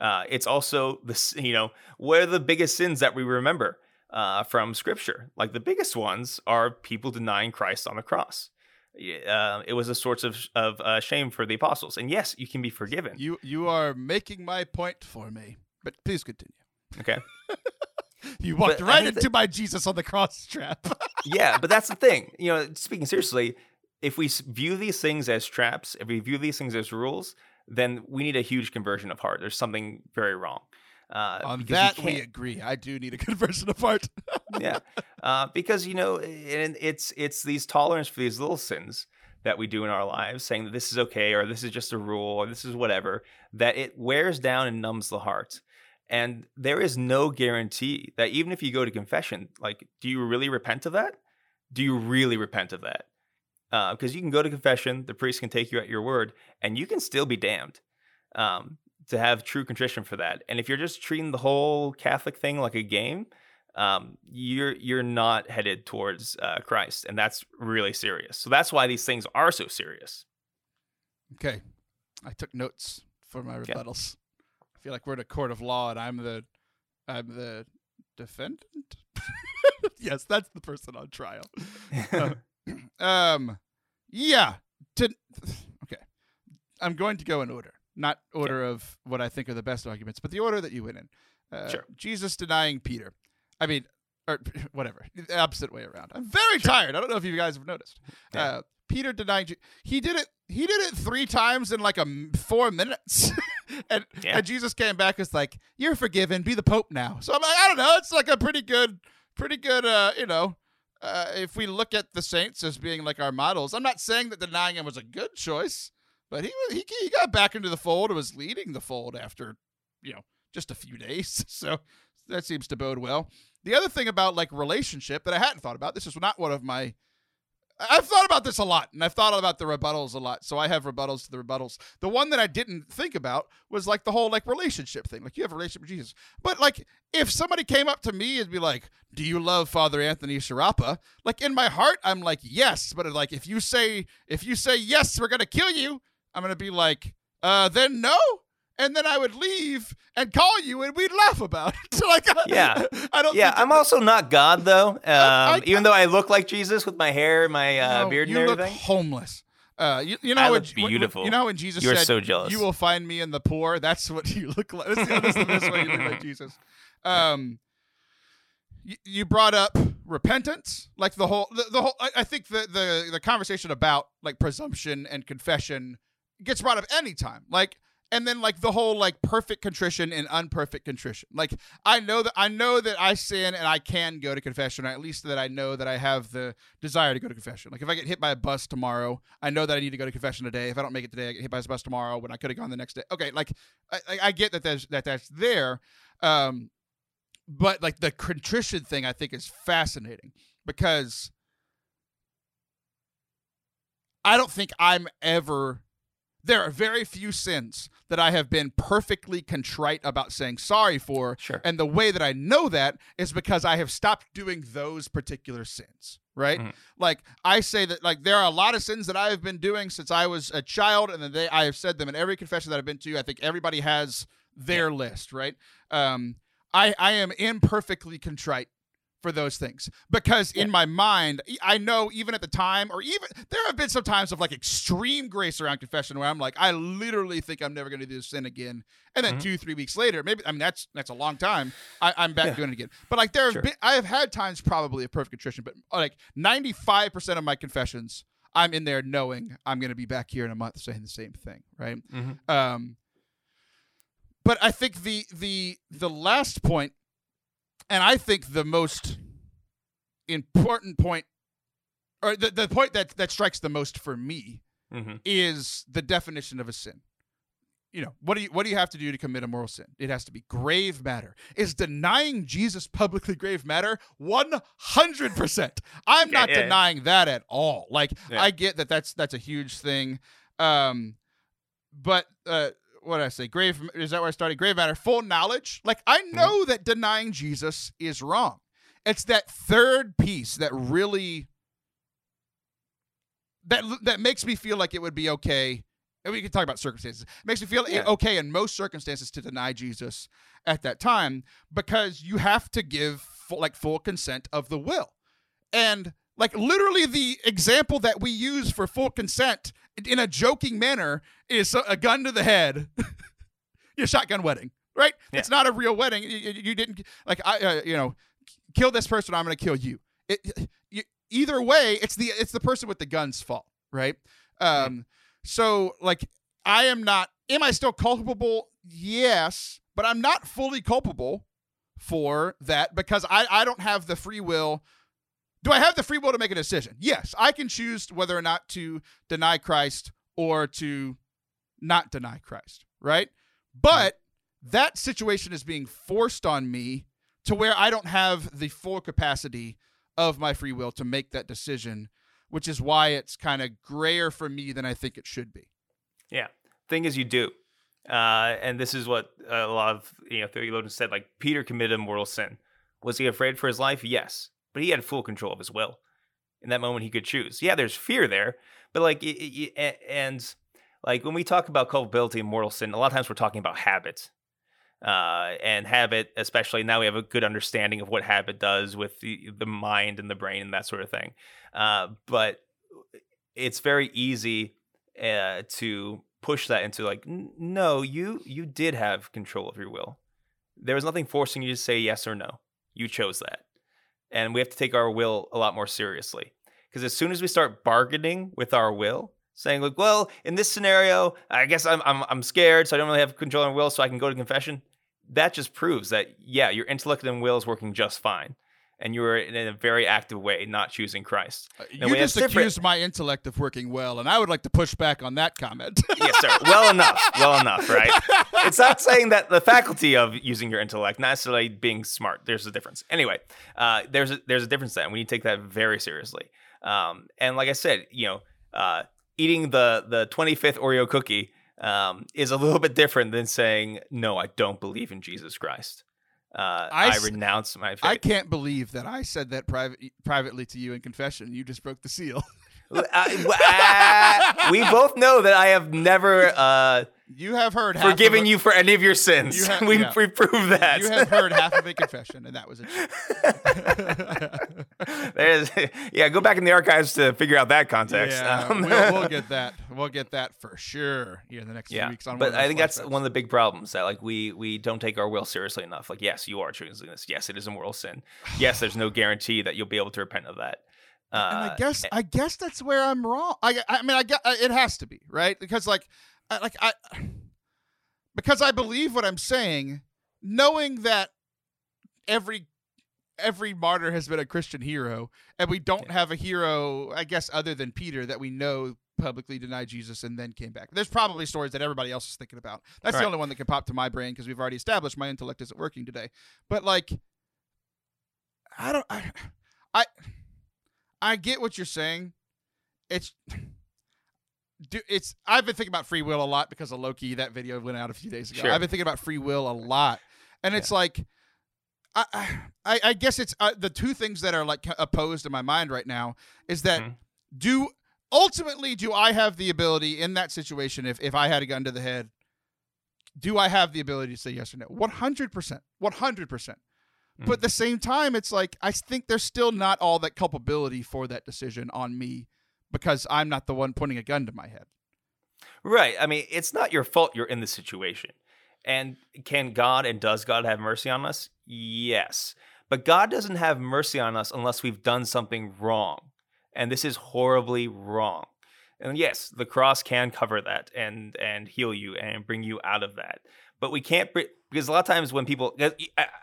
Uh, it's also the you know what are the biggest sins that we remember uh, from Scripture? Like the biggest ones are people denying Christ on the cross. Uh, it was a source of of uh, shame for the apostles, and yes, you can be forgiven. you you are making my point for me, but please continue. Okay, You walked But right that- into my Jesus on the cross trap. yeah, but that's the thing. You know, speaking seriously, if we view these things as traps, if we view these things as rules, then we need a huge conversion of heart. There's something very wrong. Uh, on that we agree. I do need a conversion of heart. yeah, uh, because you know, and it's it's these tolerance for these little sins that we do in our lives, saying that this is okay or this is just a rule or this is whatever, that it wears down and numbs the heart. And there is no guarantee that even if you go to confession, like, do you really repent of that? Do you really repent of that? Because you can go to confession, the priest can take you at your word, and you can still be damned. Um, to have true contrition for that, and if you're just treating the whole Catholic thing like a game, um, you're you're not headed towards uh, Christ, and that's really serious. So that's why these things are so serious. Okay, I took notes for my Okay. rebuttals. I feel like we're in a court of law, and I'm the I'm the defendant. yes, that's the person on trial. Uh, um, yeah. To okay, I'm going to go in order, not order of what I think are the best arguments, but the order that you went in. Uh, Sure. Jesus denying Peter. I mean, or whatever, the opposite way around. I'm very tired. I don't know if you guys have noticed. Yeah. Uh, Peter denying. Je- He did it. He did it three times in like a m- four minutes, and Yeah. and Jesus came back as like, "You're forgiven. Be the Pope now." So I'm like, I don't know. It's like a pretty good, pretty good. Uh, you know, uh, if we look at the saints as being like our models, I'm not saying that denying him was a good choice, but he he he got back into the fold and was leading the fold after, you know, just a few days. So that seems to bode well. The other thing about like relationship that I hadn't thought about. This is not one of my. I've thought about this a lot, and I've thought about the rebuttals a lot. So I have rebuttals to the rebuttals. The one that I didn't think about was like the whole like relationship thing. Like you have a relationship with Jesus, but like if somebody came up to me and be like, "Do you love Father Anthony Sharapa?" Like in my heart, I'm like, "Yes," but like if you say if you say yes, we're gonna kill you, I'm gonna be like, "Uh, then no." And then I would leave and call you, and we'd laugh about it. like, Yeah. I don't. Yeah, I'm also not God though. Um, I- even though I look like Jesus with my hair, and my uh, No, beard, you and look everything. homeless. Uh, you, you know I when, look when- beautiful. you know when Jesus You are said, so jealous. "You will find me in the poor." That's what you look like. That's the, that's the best way you look like Jesus. Um, you, you brought up repentance, like the whole the, the whole. I, I think the the the conversation about like presumption and confession gets brought up anytime. Like and then like the whole like perfect contrition and unperfect contrition. Like I know that I know that I sin and I can go to confession, or at least that I know that I have the desire to go to confession. Like if I get hit by a bus tomorrow, I know that I need to go to confession today. If I don't make it today, I get hit by a bus tomorrow when I could have gone the next day. Okay, like I, I- get that there's that that's there. Um but like the contrition thing I think is fascinating because I don't think I'm ever there are very few sins that I have been perfectly contrite about saying sorry for. Sure. And the way that I know that is because I have stopped doing those particular sins, right? Mhm. Like I say that like there are a lot of sins that I have been doing since I was a child and then they I have said them in every confession that I've been to. I think everybody has their list, right? Um I I am imperfectly contrite for those things because in my mind i know even at the time or even there have been some times of like extreme grace around confession where I'm like I literally think I'm never going to do this sin again and then Mhm. two three weeks later maybe I mean that's that's a long time I, I'm back Yeah. doing it again but like there have Sure. been I have had times probably of perfect contrition but uh, like 95 percent of my confessions I'm in there knowing I'm going to be back here in a month saying the same thing right Mhm. um, but I think the the the last point, and I think the most important point, or the, the point that that strikes the most for me, Mhm. is the definition of a sin. You know, what do you what do you have to do to commit a mortal sin? It has to be grave matter. Is denying Jesus publicly grave matter? One hundred percent. I'm not yeah. denying that at all. Like Yeah. I get that that's that's a huge thing. Um, but uh, what did I say? Grave is that where I started? Grave matter, full knowledge. Like I Mm-hmm. know that denying Jesus is wrong. It's that third piece that really that that makes me feel like it would be okay. And we can talk about circumstances. It makes me feel Yeah. okay in most circumstances to deny Jesus at that time because you have to give full, like full consent of the will. And like literally the example that we use for full consent in a joking manner is a- gun to the head. Your shotgun wedding, right? Yeah. It's not a real wedding. You, you- you didn't like I uh, you know, kill this person, I'm going to kill you. It, you. Either way, it's the it's the person with the gun's fault, right? Um so like I am not am I still culpable? Yes, but I'm not fully culpable for that because I I don't have the free will do I have the free will to make a decision? Yes, I can choose whether or not to deny Christ or to not deny Christ, right? But that situation is being forced on me to where I don't have the full capacity of my free will to make that decision, which is why it's kind of grayer for me than I think it should be. Yeah. Thing is, you do. Uh, and this is what a lot of you know theologians said. Like Peter committed a mortal sin. Was he afraid for his life? Yes, but he had full control of his will. In that moment, he could choose. Yeah, there's fear there, but like, it, it, and like when we talk about culpability and mortal sin, a lot of times we're talking about habit. Uh, and habit, especially now, we have a good understanding of what habit does with the, the mind and the brain and that sort of thing. Uh, but it's very easy uh, to push that into like "N- no you you did have control of your will there was nothing forcing you to say yes or no you chose that and we have to take our will a lot more seriously. Because as soon as we start bargaining with our will saying like well in this scenario i guess i'm i'm, I'm scared so i don't really have control of my will so i can go to confession that just proves that yeah your intellect and will is working just fine and you were in a very active way not choosing christ you we have just different- accused my intellect of working well, and I would like to push back on that comment. yes, sir. Well enough. Well enough, right? It's not saying that the faculty of using your intellect, not necessarily being smart. There's a difference. Anyway, uh, there's a, there's a difference there, and we need to take that very seriously. Um, and like I said, you know, uh, eating the the 25th Oreo cookie um, is a little bit different than saying no, I don't believe in Jesus Christ. Uh, I I, renounce my faith. I can't believe that I said that private, privately to you in confession. You just broke the seal. I- uh, we both know that I have never uh, You have heard half forgiven of a, you for any of your sins. You have- we, yeah. we proved that. You have heard half of a confession, and that was it. There's, yeah, go back in the archives to figure out that context. Yeah, Um, we'll, we'll get that. We'll get that for sure here in the next few yeah, weeks. On but I think that's flashbacks. one of the big problems that like we we don't take our will seriously enough. Like, yes, you are choosing this. Yes, it is a mortal sin. Yes, there's no guarantee that you'll be able to repent of that. Uh, and I guess I guess that's where I'm wrong. I I mean I get it has to be right because like I, like I because I believe what I'm saying, knowing that every every martyr has been a Christian hero, and we don't Yeah. have a hero, I guess, other than Peter that we know publicly denied Jesus and then came back. There's probably stories that everybody else is thinking about. That's the Right. only one that can pop to my brain because we've already established my intellect isn't working today. But like, I don't, I, I, I get what you're saying. It's, do it's I've been thinking about free will a lot because of Loki. That video went out a few days ago. Sure. I've been thinking about free will a lot, and it's like, I I, I guess it's uh, the two things that are like opposed in my mind right now is that Mhm. do ultimately do I have the ability in that situation if if I had a gun to the head, do I have the ability to say yes or no? One hundred percent, one hundred percent. But at the same time, it's like I think there's still not all that culpability for that decision on me because I'm not the one pointing a gun to my head. Right. I mean, it's not your fault you're in this situation. And can God and does God have mercy on us? Yes. But God doesn't have mercy on us unless we've done something wrong. And this is horribly wrong. And yes, the cross can cover that and and heal you and bring you out of that. But we can't because a lot of times when people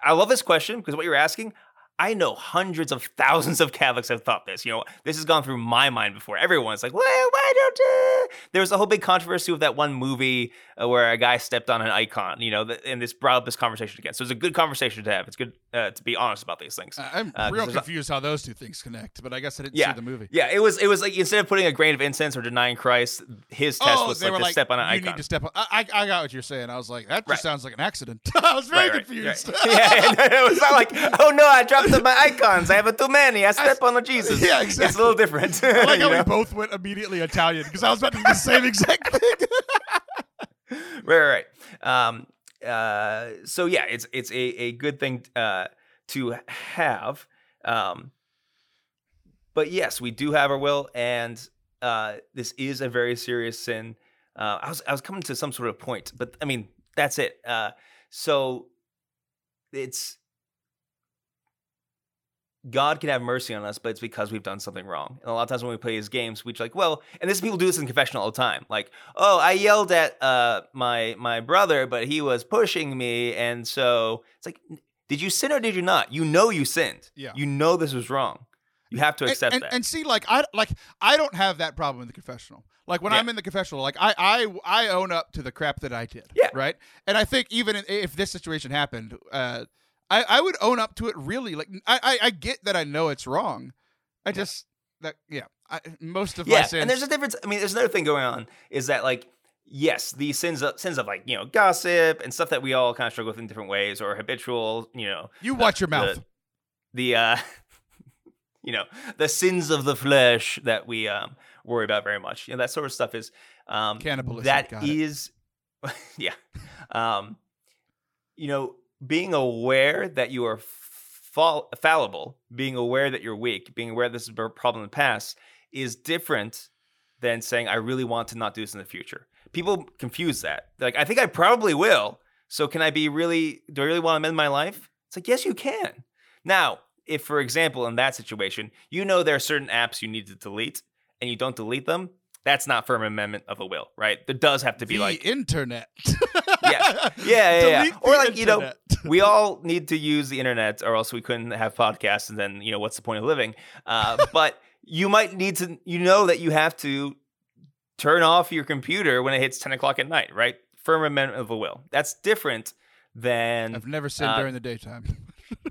I love this question because what you're asking I know hundreds of thousands of Catholics have thought this. You know, this has gone through my mind before. Everyone's like, "Why? Why don't you?" There was a whole big controversy with that one movie uh, where a guy stepped on an icon. You know, and this brought up this conversation again. So it's a good conversation to have. It's good uh, to be honest about these things. I- I'm Uh, real there's a- confused how those two things connect, but I guess I didn't Yeah. see the movie. Yeah, it was. It was like instead of putting a grain of incense or denying Christ, his test oh, was like to like, step on an you icon. need to step on. I, I I got what you're saying. I was like, that just Right. sounds like an accident. I was very Right, confused. right. yeah, it was not like, oh no, I dropped my icons. I have too many. I step on a Jesus. Yeah, exactly. It's a little different. I like you how we both went immediately Italian because I was about to do the same exact thing. right, right, right. Um, uh, so yeah, it's it's a, a good thing uh, to have. Um, but yes, we do have our will, and uh, this is a very serious sin. Uh, I was I was coming to some sort of point, but I mean that's it. Uh, so it's God can have mercy on us, but it's because we've done something wrong. And a lot of times when we play these games, we're like, well, and this people do this in confession all the time. Like, oh, I yelled at uh, my my brother, but he was pushing me, and so it's like, did you sin or did you not? You know you sinned. Yeah. You know this was wrong. You have to and, accept and, that. and see, like I like I don't have that problem in the confessional. Like when Yeah. I'm in the confessional, like I I I own up to the crap that I did. Yeah. Right. And I think even in- if this situation happened, uh, I I would own up to it. Really, like I I, I get that I know it's wrong. I just that yeah. I, most of my yeah, sins. and there's a difference. I mean, there's another thing going on is that like yes, the sins of, sins of like you know gossip and stuff that we all kind of struggle with in different ways, or habitual, you know, you watch your mouth. the uh you know the sins of the flesh that we um worry about very much you know that sort of stuff is um Cannibalism, that is yeah um you know being aware that you are fall- fallible being aware that you're weak being aware this is a problem in the past is different than saying i really want to not do this in the future people confuse that They're like i think i probably will so can i be really do i really want to amend my life it's like yes you can now, if for example in that situation, you know there are certain apps you need to delete and you don't delete them, that's not firm amendment of the will, right? There does have to be the like internet. Yeah. Yeah, yeah, yeah. Or like, you know, we all need to use the internet or else we couldn't have podcasts and then, you know, what's the point of living? Uh, but you might need to you know that you have to turn off your computer when it hits 10 o'clock at night, right? Firm amendment of a will. That's different than I've never seen Uh, during the daytime.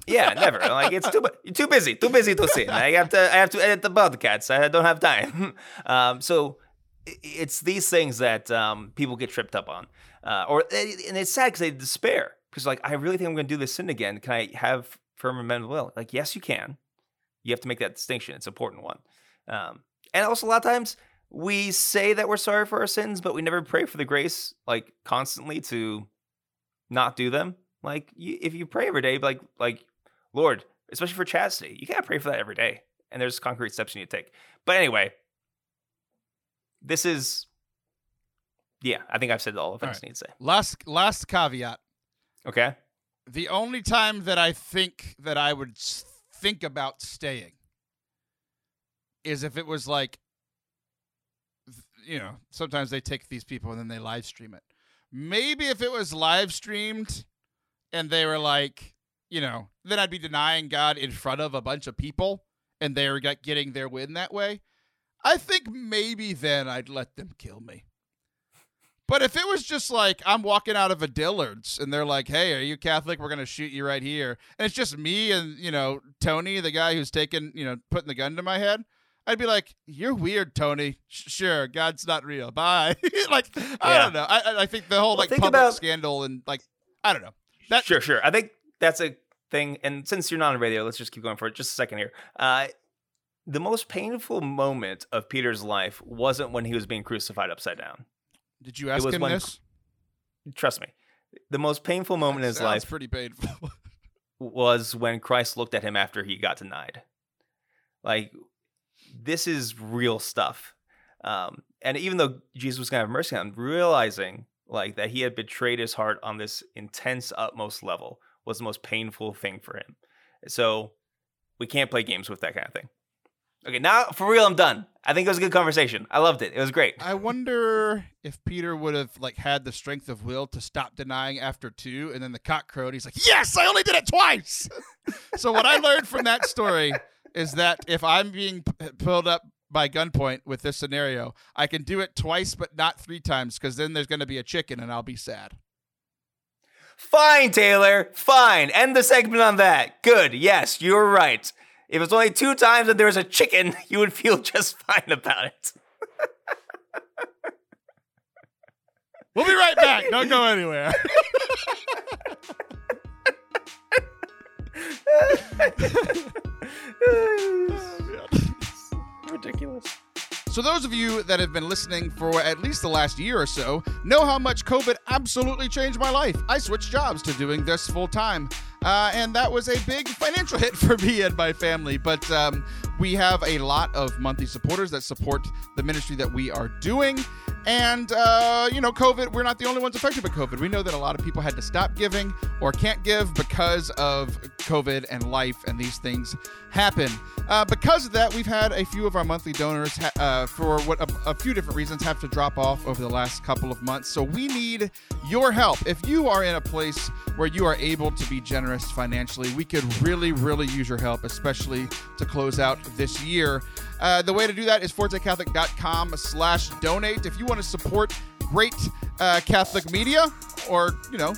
yeah, never. Like it's too bu- too busy, too busy to sin. I have to I have to edit the podcasts. I don't have time. um, so it's these things that um, people get tripped up on, uh, or and it's sad because they despair because like I really think I'm going to do this sin again. Can I have firm of will? Like yes, you can. You have to make that distinction. It's an important one. Um, and also a lot of times we say that we're sorry for our sins, but we never pray for the grace like constantly to not do them. Like you, if you pray every day, like like Lord, especially for chastity, you gotta pray for that every day. And there's concrete steps you need to take. But anyway, this is yeah, I think I've said all the things right. Need to say. last last caveat. Okay. The only time that I think that I would think about staying is if it was like, you know, sometimes they take these people and then they live stream it. Maybe if it was live streamed and they were like, you know, then I'd be denying God in front of a bunch of people and they're get- getting their win that way. I think maybe then I'd let them kill me. But if it was just like I'm walking out of a Dillard's and they're like, "Hey, are you Catholic? We're gonna shoot you right here," and it's just me and you know Tony, the guy who's taking you know putting the gun to my head, I'd be like, "You're weird, Tony. Sh- sure, God's not real. Bye." like, I don't know. I I- I think the whole Well, like think public about- scandal and like I don't know. That sure, sure. I think that's a thing. And since you're not on radio, let's just keep going for it. Just a second here. Uh, the most painful moment of Peter's life wasn't when he was being crucified upside down. Did you ask him when- this? Trust me. The most painful moment in his life pretty painful. was when Christ looked at him after he got denied. Like, this is real stuff. Um, and even though Jesus was going to have mercy on him, realizing like that he had betrayed his heart on this intense, utmost level was the most painful thing for him. So we can't play games with that kind of thing. Okay, now for real, I'm done. I think it was a good conversation. I loved it. It was great. I wonder if Peter would have like had the strength of will to stop denying after two, and then the cock crowed. He's like, "Yes, I only did it twice." so what I learned from that story is that if I'm being pulled up by gunpoint with this scenario, I can do it twice, but not three times, because then there's going to be a chicken, and I'll be sad. Fine, Taylor. Fine. End the segment on that. Good. Yes, you're right. If it's only two times and there was a chicken, you would feel just fine about it. We'll be right back. Don't go anywhere. Ridiculous. So, those of you that have been listening for at least the last year or so know how much COVID absolutely changed my life. I switched jobs to doing this full time, uh, and that was a big financial hit for me and my family. But um, we have a lot of monthly supporters that support the ministry that we are doing. And, uh, you know, COVID, we're not the only ones affected by COVID. We know that a lot of people had to stop giving or can't give because of COVID and life, and these things happen. Uh, because of that, we've had a few of our monthly donors, ha- uh, for what a, a few different reasons, have to drop off over the last couple of months. So we need your help. If you are in a place where you are able to be generous financially, we could really, really use your help, especially to close out this year. Uh, the way to do that is fortecatholic.com slash donate. If you want to support great uh, Catholic media, or, you know,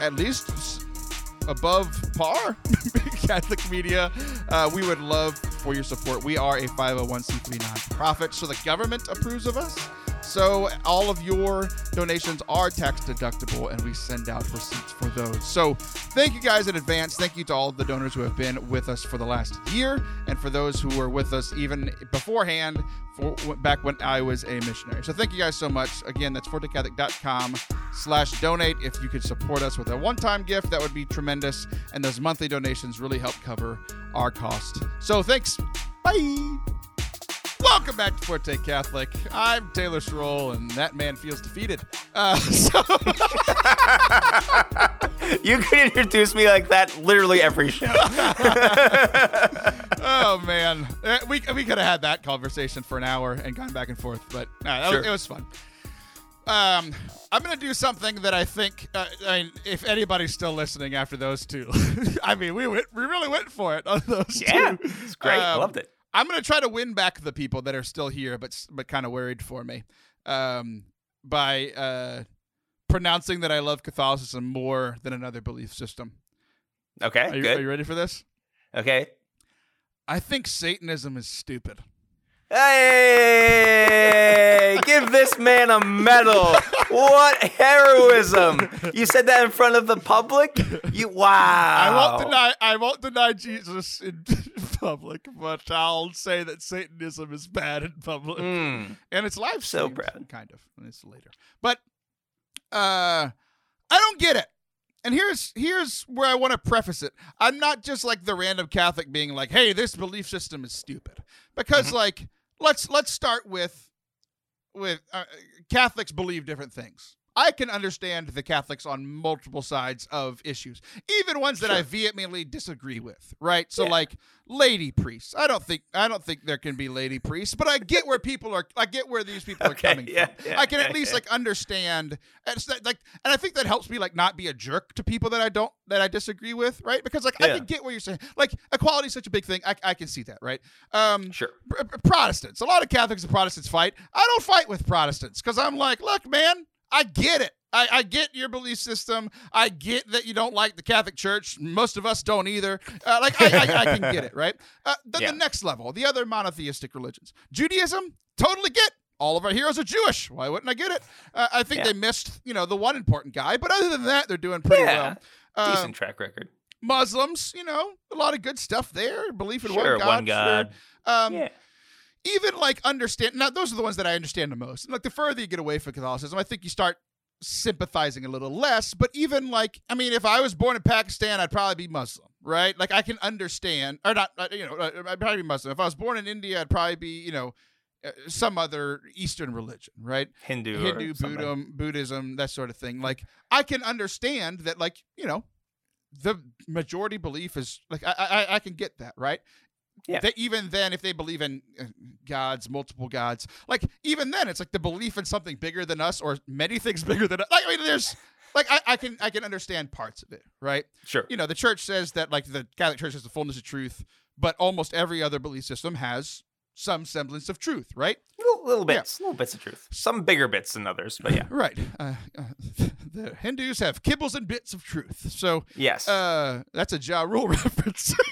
at least above par Catholic media, uh, we would love for your support. We are a 501c3 nonprofit, so the government approves of us. So all of your donations are tax deductible, and we send out receipts for those. So thank you guys in advance. Thank you to all the donors who have been with us for the last year, and for those who were with us even beforehand, for back when I was a missionary. So thank you guys so much. Again, that's fortecatholic.com slash donate. If you could support us with a one-time gift, that would be tremendous. And those monthly donations really help cover our cost. So thanks. Bye. Welcome back to Forte Catholic. I'm Taylor Schroll, and that man feels defeated. Uh, so You could introduce me like that literally every show. oh man, Uh, we we could have had that conversation for an hour and gone back and forth, but uh, was- Sure. it was fun. Um, I'm gonna do something that I think, uh, I mean, if anybody's still listening after those two, I mean, we went, we really went for it on those yeah, two. it's great. I Um, loved it. I'm gonna try to win back the people that are still here, but but kind of worried for me, um, by uh, pronouncing that I love Catholicism more than another belief system. Okay, Are you, good. are you ready for this? okay. I think Satanism is stupid. Hey, give this man a medal. What heroism. You said that in front of the public? You wow. I won't deny I won't deny Jesus in public, but I'll say that Satanism is bad in public. Mm, And it's live So proud. kind of. And it's later. But uh I don't get it. And here's here's where I want to preface it. I'm not just like the random Catholic being like, "Hey, this belief system is stupid." Because Mhm. like let's let's start with with uh, Catholics believe different things. I can understand the Catholics on multiple sides of issues, even ones that I vehemently disagree with. Right? So Yeah. like lady priests. I don't think I don't think there can be lady priests, but I get where people are. I get where these people Okay, are coming yeah, from. yeah, I can at least like understand. That, like, and I think that helps me like not be a jerk to people that I don't that I disagree with. Right? Because like I can get what you're saying. Like equality is such a big thing. I, I can see that. Right? Um, Sure. Pr- Protestants. A lot of Catholics and Protestants fight. I don't fight with Protestants because I'm like, look, man, I get it. I, I get your belief system. I get that you don't like the Catholic Church. Most of us don't either. Uh, like I, I, I can get it, right? Uh, then Yeah. the next level, the other monotheistic religions, Judaism, totally get. All of our heroes are Jewish. Why wouldn't I get it? Uh, I think Yeah. they missed, you know, the one important guy, but other than that, they're doing pretty Yeah. well. Uh, Decent track record. Muslims, you know, a lot of good stuff there. Belief in Sure, one God. one God. Sure. Um, yeah. Even like understand now those are the ones that I understand the most. Like the further you get away from Catholicism, I think you start sympathizing a little less. But even like I mean, if I was born in Pakistan, I'd probably be Muslim, right? Like I can understand or not, uh, you know, uh, I'd probably be Muslim. If I was born in India, I'd probably be, you know, uh, some other Eastern religion, right? Hindu. Hindu. Buddhism, Buddhism, that sort of thing. Like I can understand that, like you know, the majority belief is like I I, I can get that, right? Yeah. That even then, if they believe in uh, gods, multiple gods, like even then, it's like the belief in something bigger than us or many things bigger than us. Like I mean, there's like I, I can I can understand parts of it, right? Sure. You know, the church says that like the Catholic Church has the fullness of truth, but almost every other belief system has some semblance of truth, right? Little, little Yeah. bits, little bits of truth. Some bigger bits than others, but yeah. Right. Uh, uh, the Hindus have kibbles and bits of truth. So Yes. uh, that's a Ja Rule reference.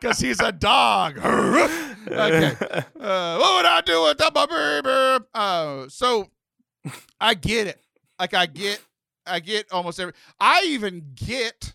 Because he's a dog. okay. Uh, what would I do without my baby? Uh, so I get it. Like I get, I get almost every. I even get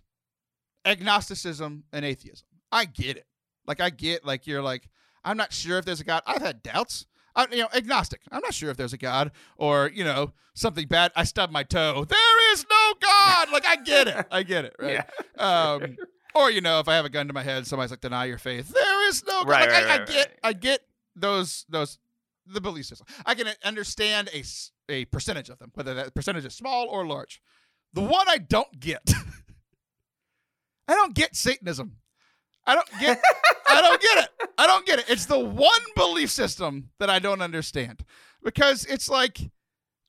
agnosticism and atheism. I get it. Like I get like you're like I'm not sure if there's a God. I've had doubts. I'm you know, agnostic. I'm not sure if there's a God or you know something bad. I stubbed my toe. There is no God. Like I get it. I get it. Right. Yeah. Um, or you know, if I have a gun to my head, somebody's like, "Deny your faith." There is no God. Right, Like, right, I, I get, right. I get those, those, the belief system. I can understand a a percentage of them, whether that percentage is small or large. The one I don't get, I don't get Satanism. I don't get, I don't get it. I don't get it. It's the one belief system that I don't understand because it's like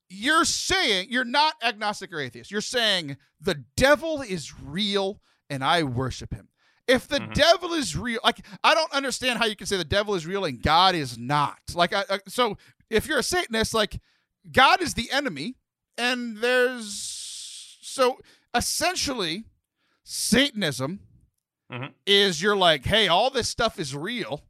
you're saying you're not agnostic or atheist. You're saying the devil is real and I worship him. If the Mhm. devil is real, like I don't understand how you can say the devil is real and God is not. Like, I, I, so if you're a Satanist, like God is the enemy, and there's so essentially Satanism Mhm. is you're like, hey, all this stuff is real.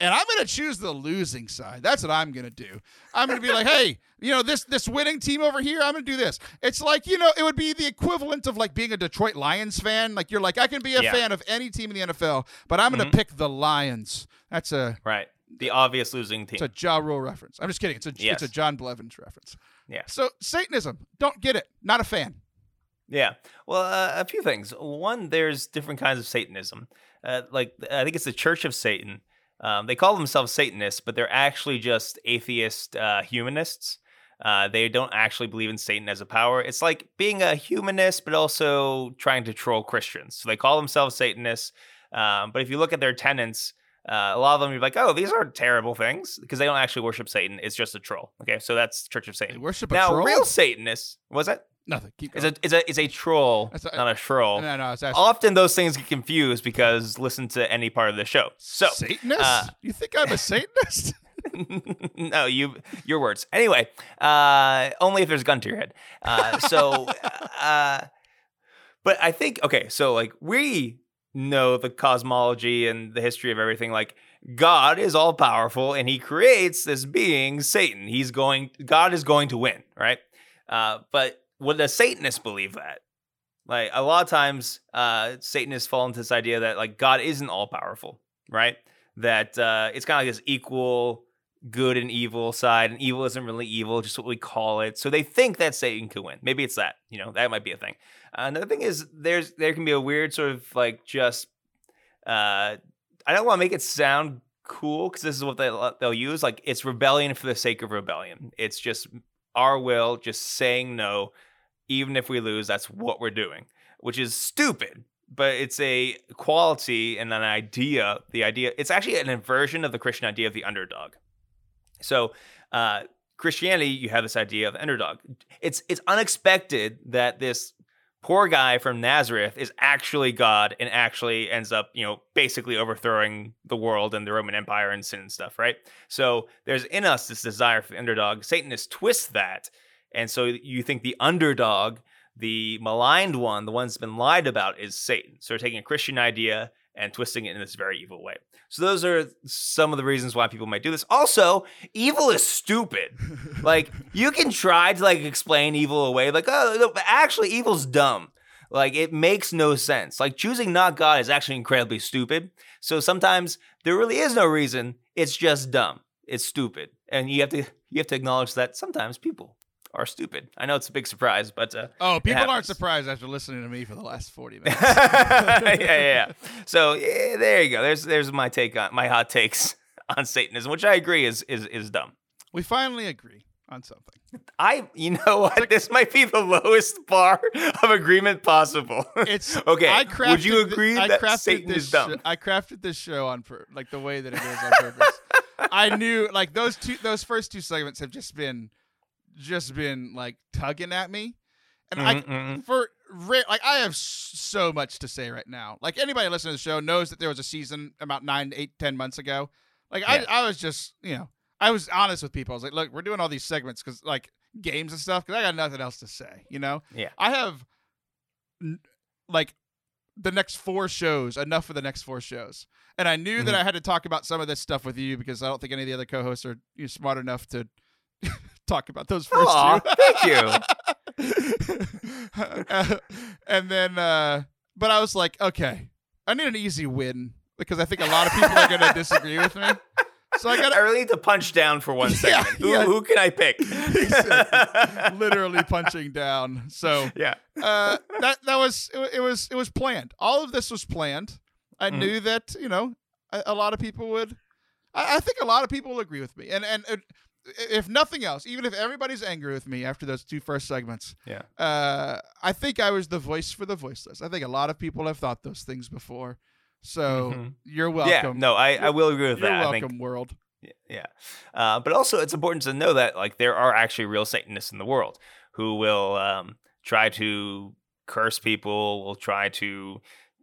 And I'm gonna choose the losing side. That's what I'm gonna do. I'm gonna be like, hey, you know, this this winning team over here, I'm gonna do this. It's like, you know, it would be the equivalent of like being a Detroit Lions fan. Like you're like, I can be a Yeah. fan of any team in the NFL, but I'm gonna Mhm. pick the Lions. That's a Right. The obvious losing team. it's a Ja Rule reference. I'm just kidding. It's a Yes. it's a John Blevins reference. Yeah. So Satanism, don't get it. Not a fan. Yeah. Well, uh, a few things. One, there's different kinds of Satanism. Uh, like, I think it's the Church of Satan. Um, they call themselves Satanists, but they're actually just atheist uh, humanists. Uh, they don't actually believe in Satan as a power. It's like being a humanist, but also trying to troll Christians. So they call themselves Satanists. Um, but if you look at their tenets, uh, a lot of them you're like, oh, these are terrible things because they don't actually worship Satan. It's just a troll. Okay, so that's Church of They Satan. worship a Now, troll. real Satanists, was that? Nothing. Keep going. a is a is a troll, That's a- not a troll. no, no, it's asking. Often those things get confused because listen to any part of the show. So Satanist? uh, you think I'm a Satanist? no, you your words. Anyway, uh, only if there's a gun to your head. Uh, so, uh, but I think okay. So like we know the cosmology and the history of everything. Like God is all powerful and He creates this being Satan. He's going. God is going to win, right? Uh, but would a Satanist believe that? Like a lot of times, uh, Satanists fall into this idea that like God isn't all powerful, right? That uh, it's kind of like this equal good and evil side, and evil isn't really evil, just what we call it. So they think that Satan could win. Maybe it's that. You know, that might be a thing. Uh, another thing is there's there can be a weird sort of like just uh, I don't want to make it sound cool because this is what they they'll use. Like it's rebellion for the sake of rebellion. It's just our will, just saying no, even if we lose. That's what we're doing, which is stupid. But it's a quality and an idea. The idea it's actually an inversion of the Christian idea of the underdog. So uh, Christianity, you have this idea of underdog. It's it's unexpected that this poor guy from Nazareth is actually God and actually ends up, you know, basically overthrowing the world and the Roman Empire and sin and stuff, right? So there's in us this desire for the underdog. Satanists twist that. And so you think the underdog, the maligned one, the one that's been lied about, is Satan. So they're taking a Christian idea and twisting it in this very evil way. So those are some of the reasons why people might do this. Also, evil is stupid. like you can try to like explain evil away, like oh, no, but actually evil's dumb. Like it makes no sense. Like choosing not God is actually incredibly stupid. So sometimes there really is no reason. It's just dumb. It's stupid, and you have to you have to acknowledge that sometimes people are stupid. I know it's a big surprise, but uh, Oh, people aren't surprised after listening to me for the last 40 minutes. yeah, yeah, yeah. So yeah, there you go. There's there's my take on my hot takes on Satanism, which I agree is is is dumb. we finally agree on something. I, you know what? This might be the lowest bar of agreement possible. It's okay. I crafted Would you agree I that crafted Satan this is dumb? sho- I crafted this show on pur- like the way that it is on purpose. I knew like those two those first two segments have just been just been like tugging at me. And I Mhm, mhm. for like I have so much to say right now. Like anybody listening to the show knows that there was a season about nine, eight, ten months ago. Like Yeah. I, I was just you know I was honest with people. I was like, look, we're doing all these segments because like games and stuff because I got nothing else to say. You know. Yeah. I have like the next four shows enough for the next four shows and i knew that Mhm. i had to talk about some of this stuff with you because i don't think any of the other co-hosts are you know, smart enough to talk about those first Aw, two thank you and then uh but i was like okay i need an easy win because i think a lot of people are going to disagree with me so i got I really need to punch down for one second. Yeah, who, yeah. who can I pick? literally punching down so yeah. uh, that that was it, it was it was planned. All of this was planned. I Mhm. knew that you know a, a lot of people would. I, I think a lot of people will agree with me, and and. it, if nothing else, even if everybody's angry with me after those two first segments, Yeah. uh, I think I was the voice for the voiceless. I think a lot of people have thought those things before, so Mhm. you're welcome. Yeah. No, I, I will agree with you're that. I welcome, think world. Yeah. Uh, but also, it's important to know that like there are actually real Satanists in the world who will um, try to curse people, will try to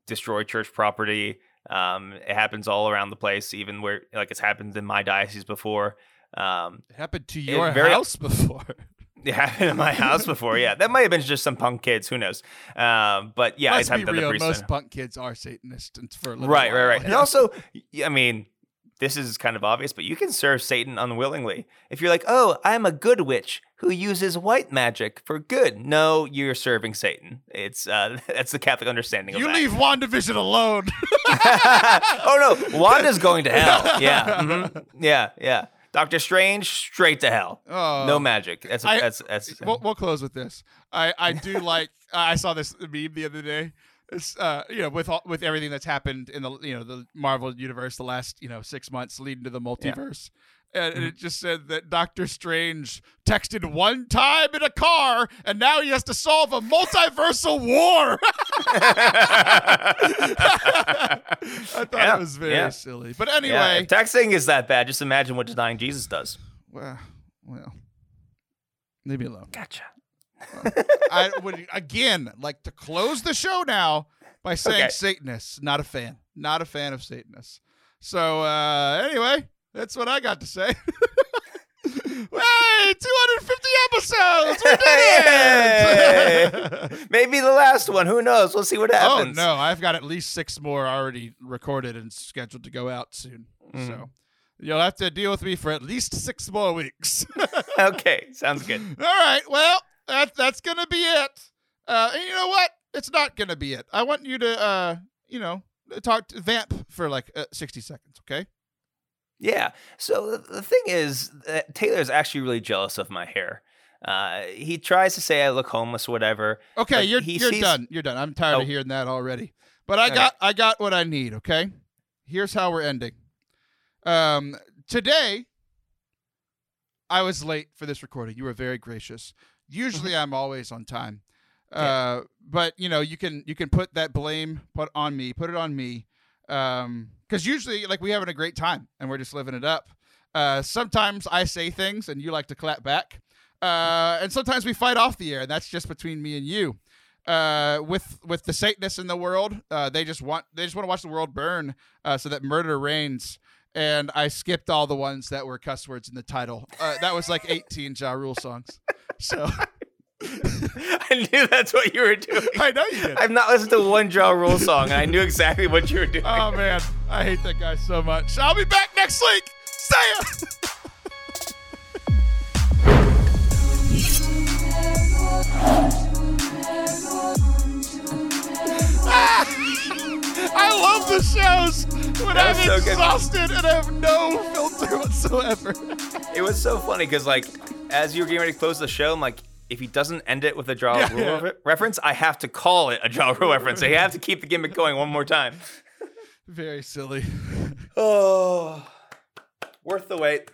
destroy church property. Um, it happens all around the place, even where like it's happened in my diocese before. Um, It happened to your very- house before. it happened in my house before. Yeah, that might have been just some punk kids. Who knows? Um, but yeah, Let's it's be happened other real. Most punk kids are Satanists and for a little Right, right, while, right. And also, I mean, this is kind of obvious, but you can serve Satan unwillingly. If you're like, oh, I'm a good witch who uses white magic for good. No, you're serving Satan. It's uh, that's the Catholic understanding you of leave WandaVision alone. oh no, Wanda's going to hell. Yeah, mhm. yeah, yeah. Doctor Strange straight to hell. Oh. No magic. That's I- that's that's. we'll, we'll close with this. I, I do like. I saw this meme the other day. It's, uh, you know, with all, with everything that's happened in the you know the Marvel universe the last you know six months leading to the multiverse, and, and it just said that Doctor Strange texted one time in a car, and now he has to solve a multiversal war. I thought Yeah, it was very yeah. silly, but yeah, anyway, if texting is that bad, just imagine what denying Jesus does. well, well, leave me alone. Gotcha. I would again like to close the show now by saying Okay. Satanists. Not a fan. Not a fan of Satanists. So uh anyway, that's what I got to say. hey, 250 episodes. We did it. Maybe the last one. Who knows? We'll see what happens. oh happens. no, I've got at least six more already recorded and scheduled to go out soon. Mhm. So you'll have to deal with me for at least six more weeks. okay, sounds good. All right. Well, that that's gonna be it. Uh, and you know what? It's not gonna be it. I want you to, uh, you know, talk to vamp for like uh, sixty seconds. Okay. Yeah. So the- thing is, that Taylor's actually really jealous of my hair. Uh, he tries to say I look homeless, whatever. Okay. You're you're sees- done. You're done. I'm tired Oh. of hearing that already. But I got I got what I need. Okay. Here's how we're ending. Um, today. I was late for this recording. You were very gracious. Usually, I'm always on time. Uh, but you know, you can you can put that blame put on me. Put it on me. Um, because usually, like, we having a great time and we're just living it up. Uh, sometimes I say things and you like to clap back. Uh, and sometimes we fight off the air, and that's just between me and you. uh, with with the Satanists in the world. Uh, they just want they just want to watch the world burn, uh, so that murder reigns. And I skipped all the ones that were cuss words in the title. Uh, that was like 18 Ja Rule songs. So I knew that's what you were doing. I know you did. I've not listened to one Ja Rule song, and I knew exactly what you were doing. Oh man, I hate that guy so much. I'll be back next week. See ya. I love the shows when I'm so good. exhausted and I have no filter whatsoever. It was so funny because, like, as you were getting ready to close the show, I'm like, if he doesn't end it with a Ja Yeah, Rule yeah. re- reference, I have to call it a Ja Rule reference. So you have to keep the gimmick going one more time. Very silly. Oh, worth the wait.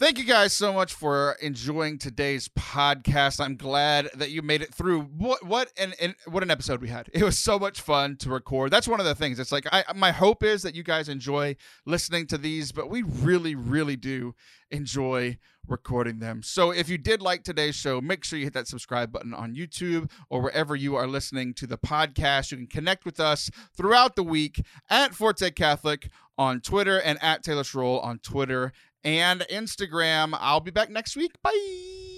Thank you guys so much for enjoying today's podcast. I'm glad that you made it through. What what an, an what an episode we had. It was so much fun to record. That's one of the things. It's like I my hope is that you guys enjoy listening to these, but we really really do enjoy recording them. So if you did like today's show, make sure you hit that subscribe button on YouTube or wherever you are listening to the podcast. You can connect with us throughout the week at Forte Catholic on Twitter and at Taylor Schroll on Twitter and Instagram. I'll be back next week. Bye.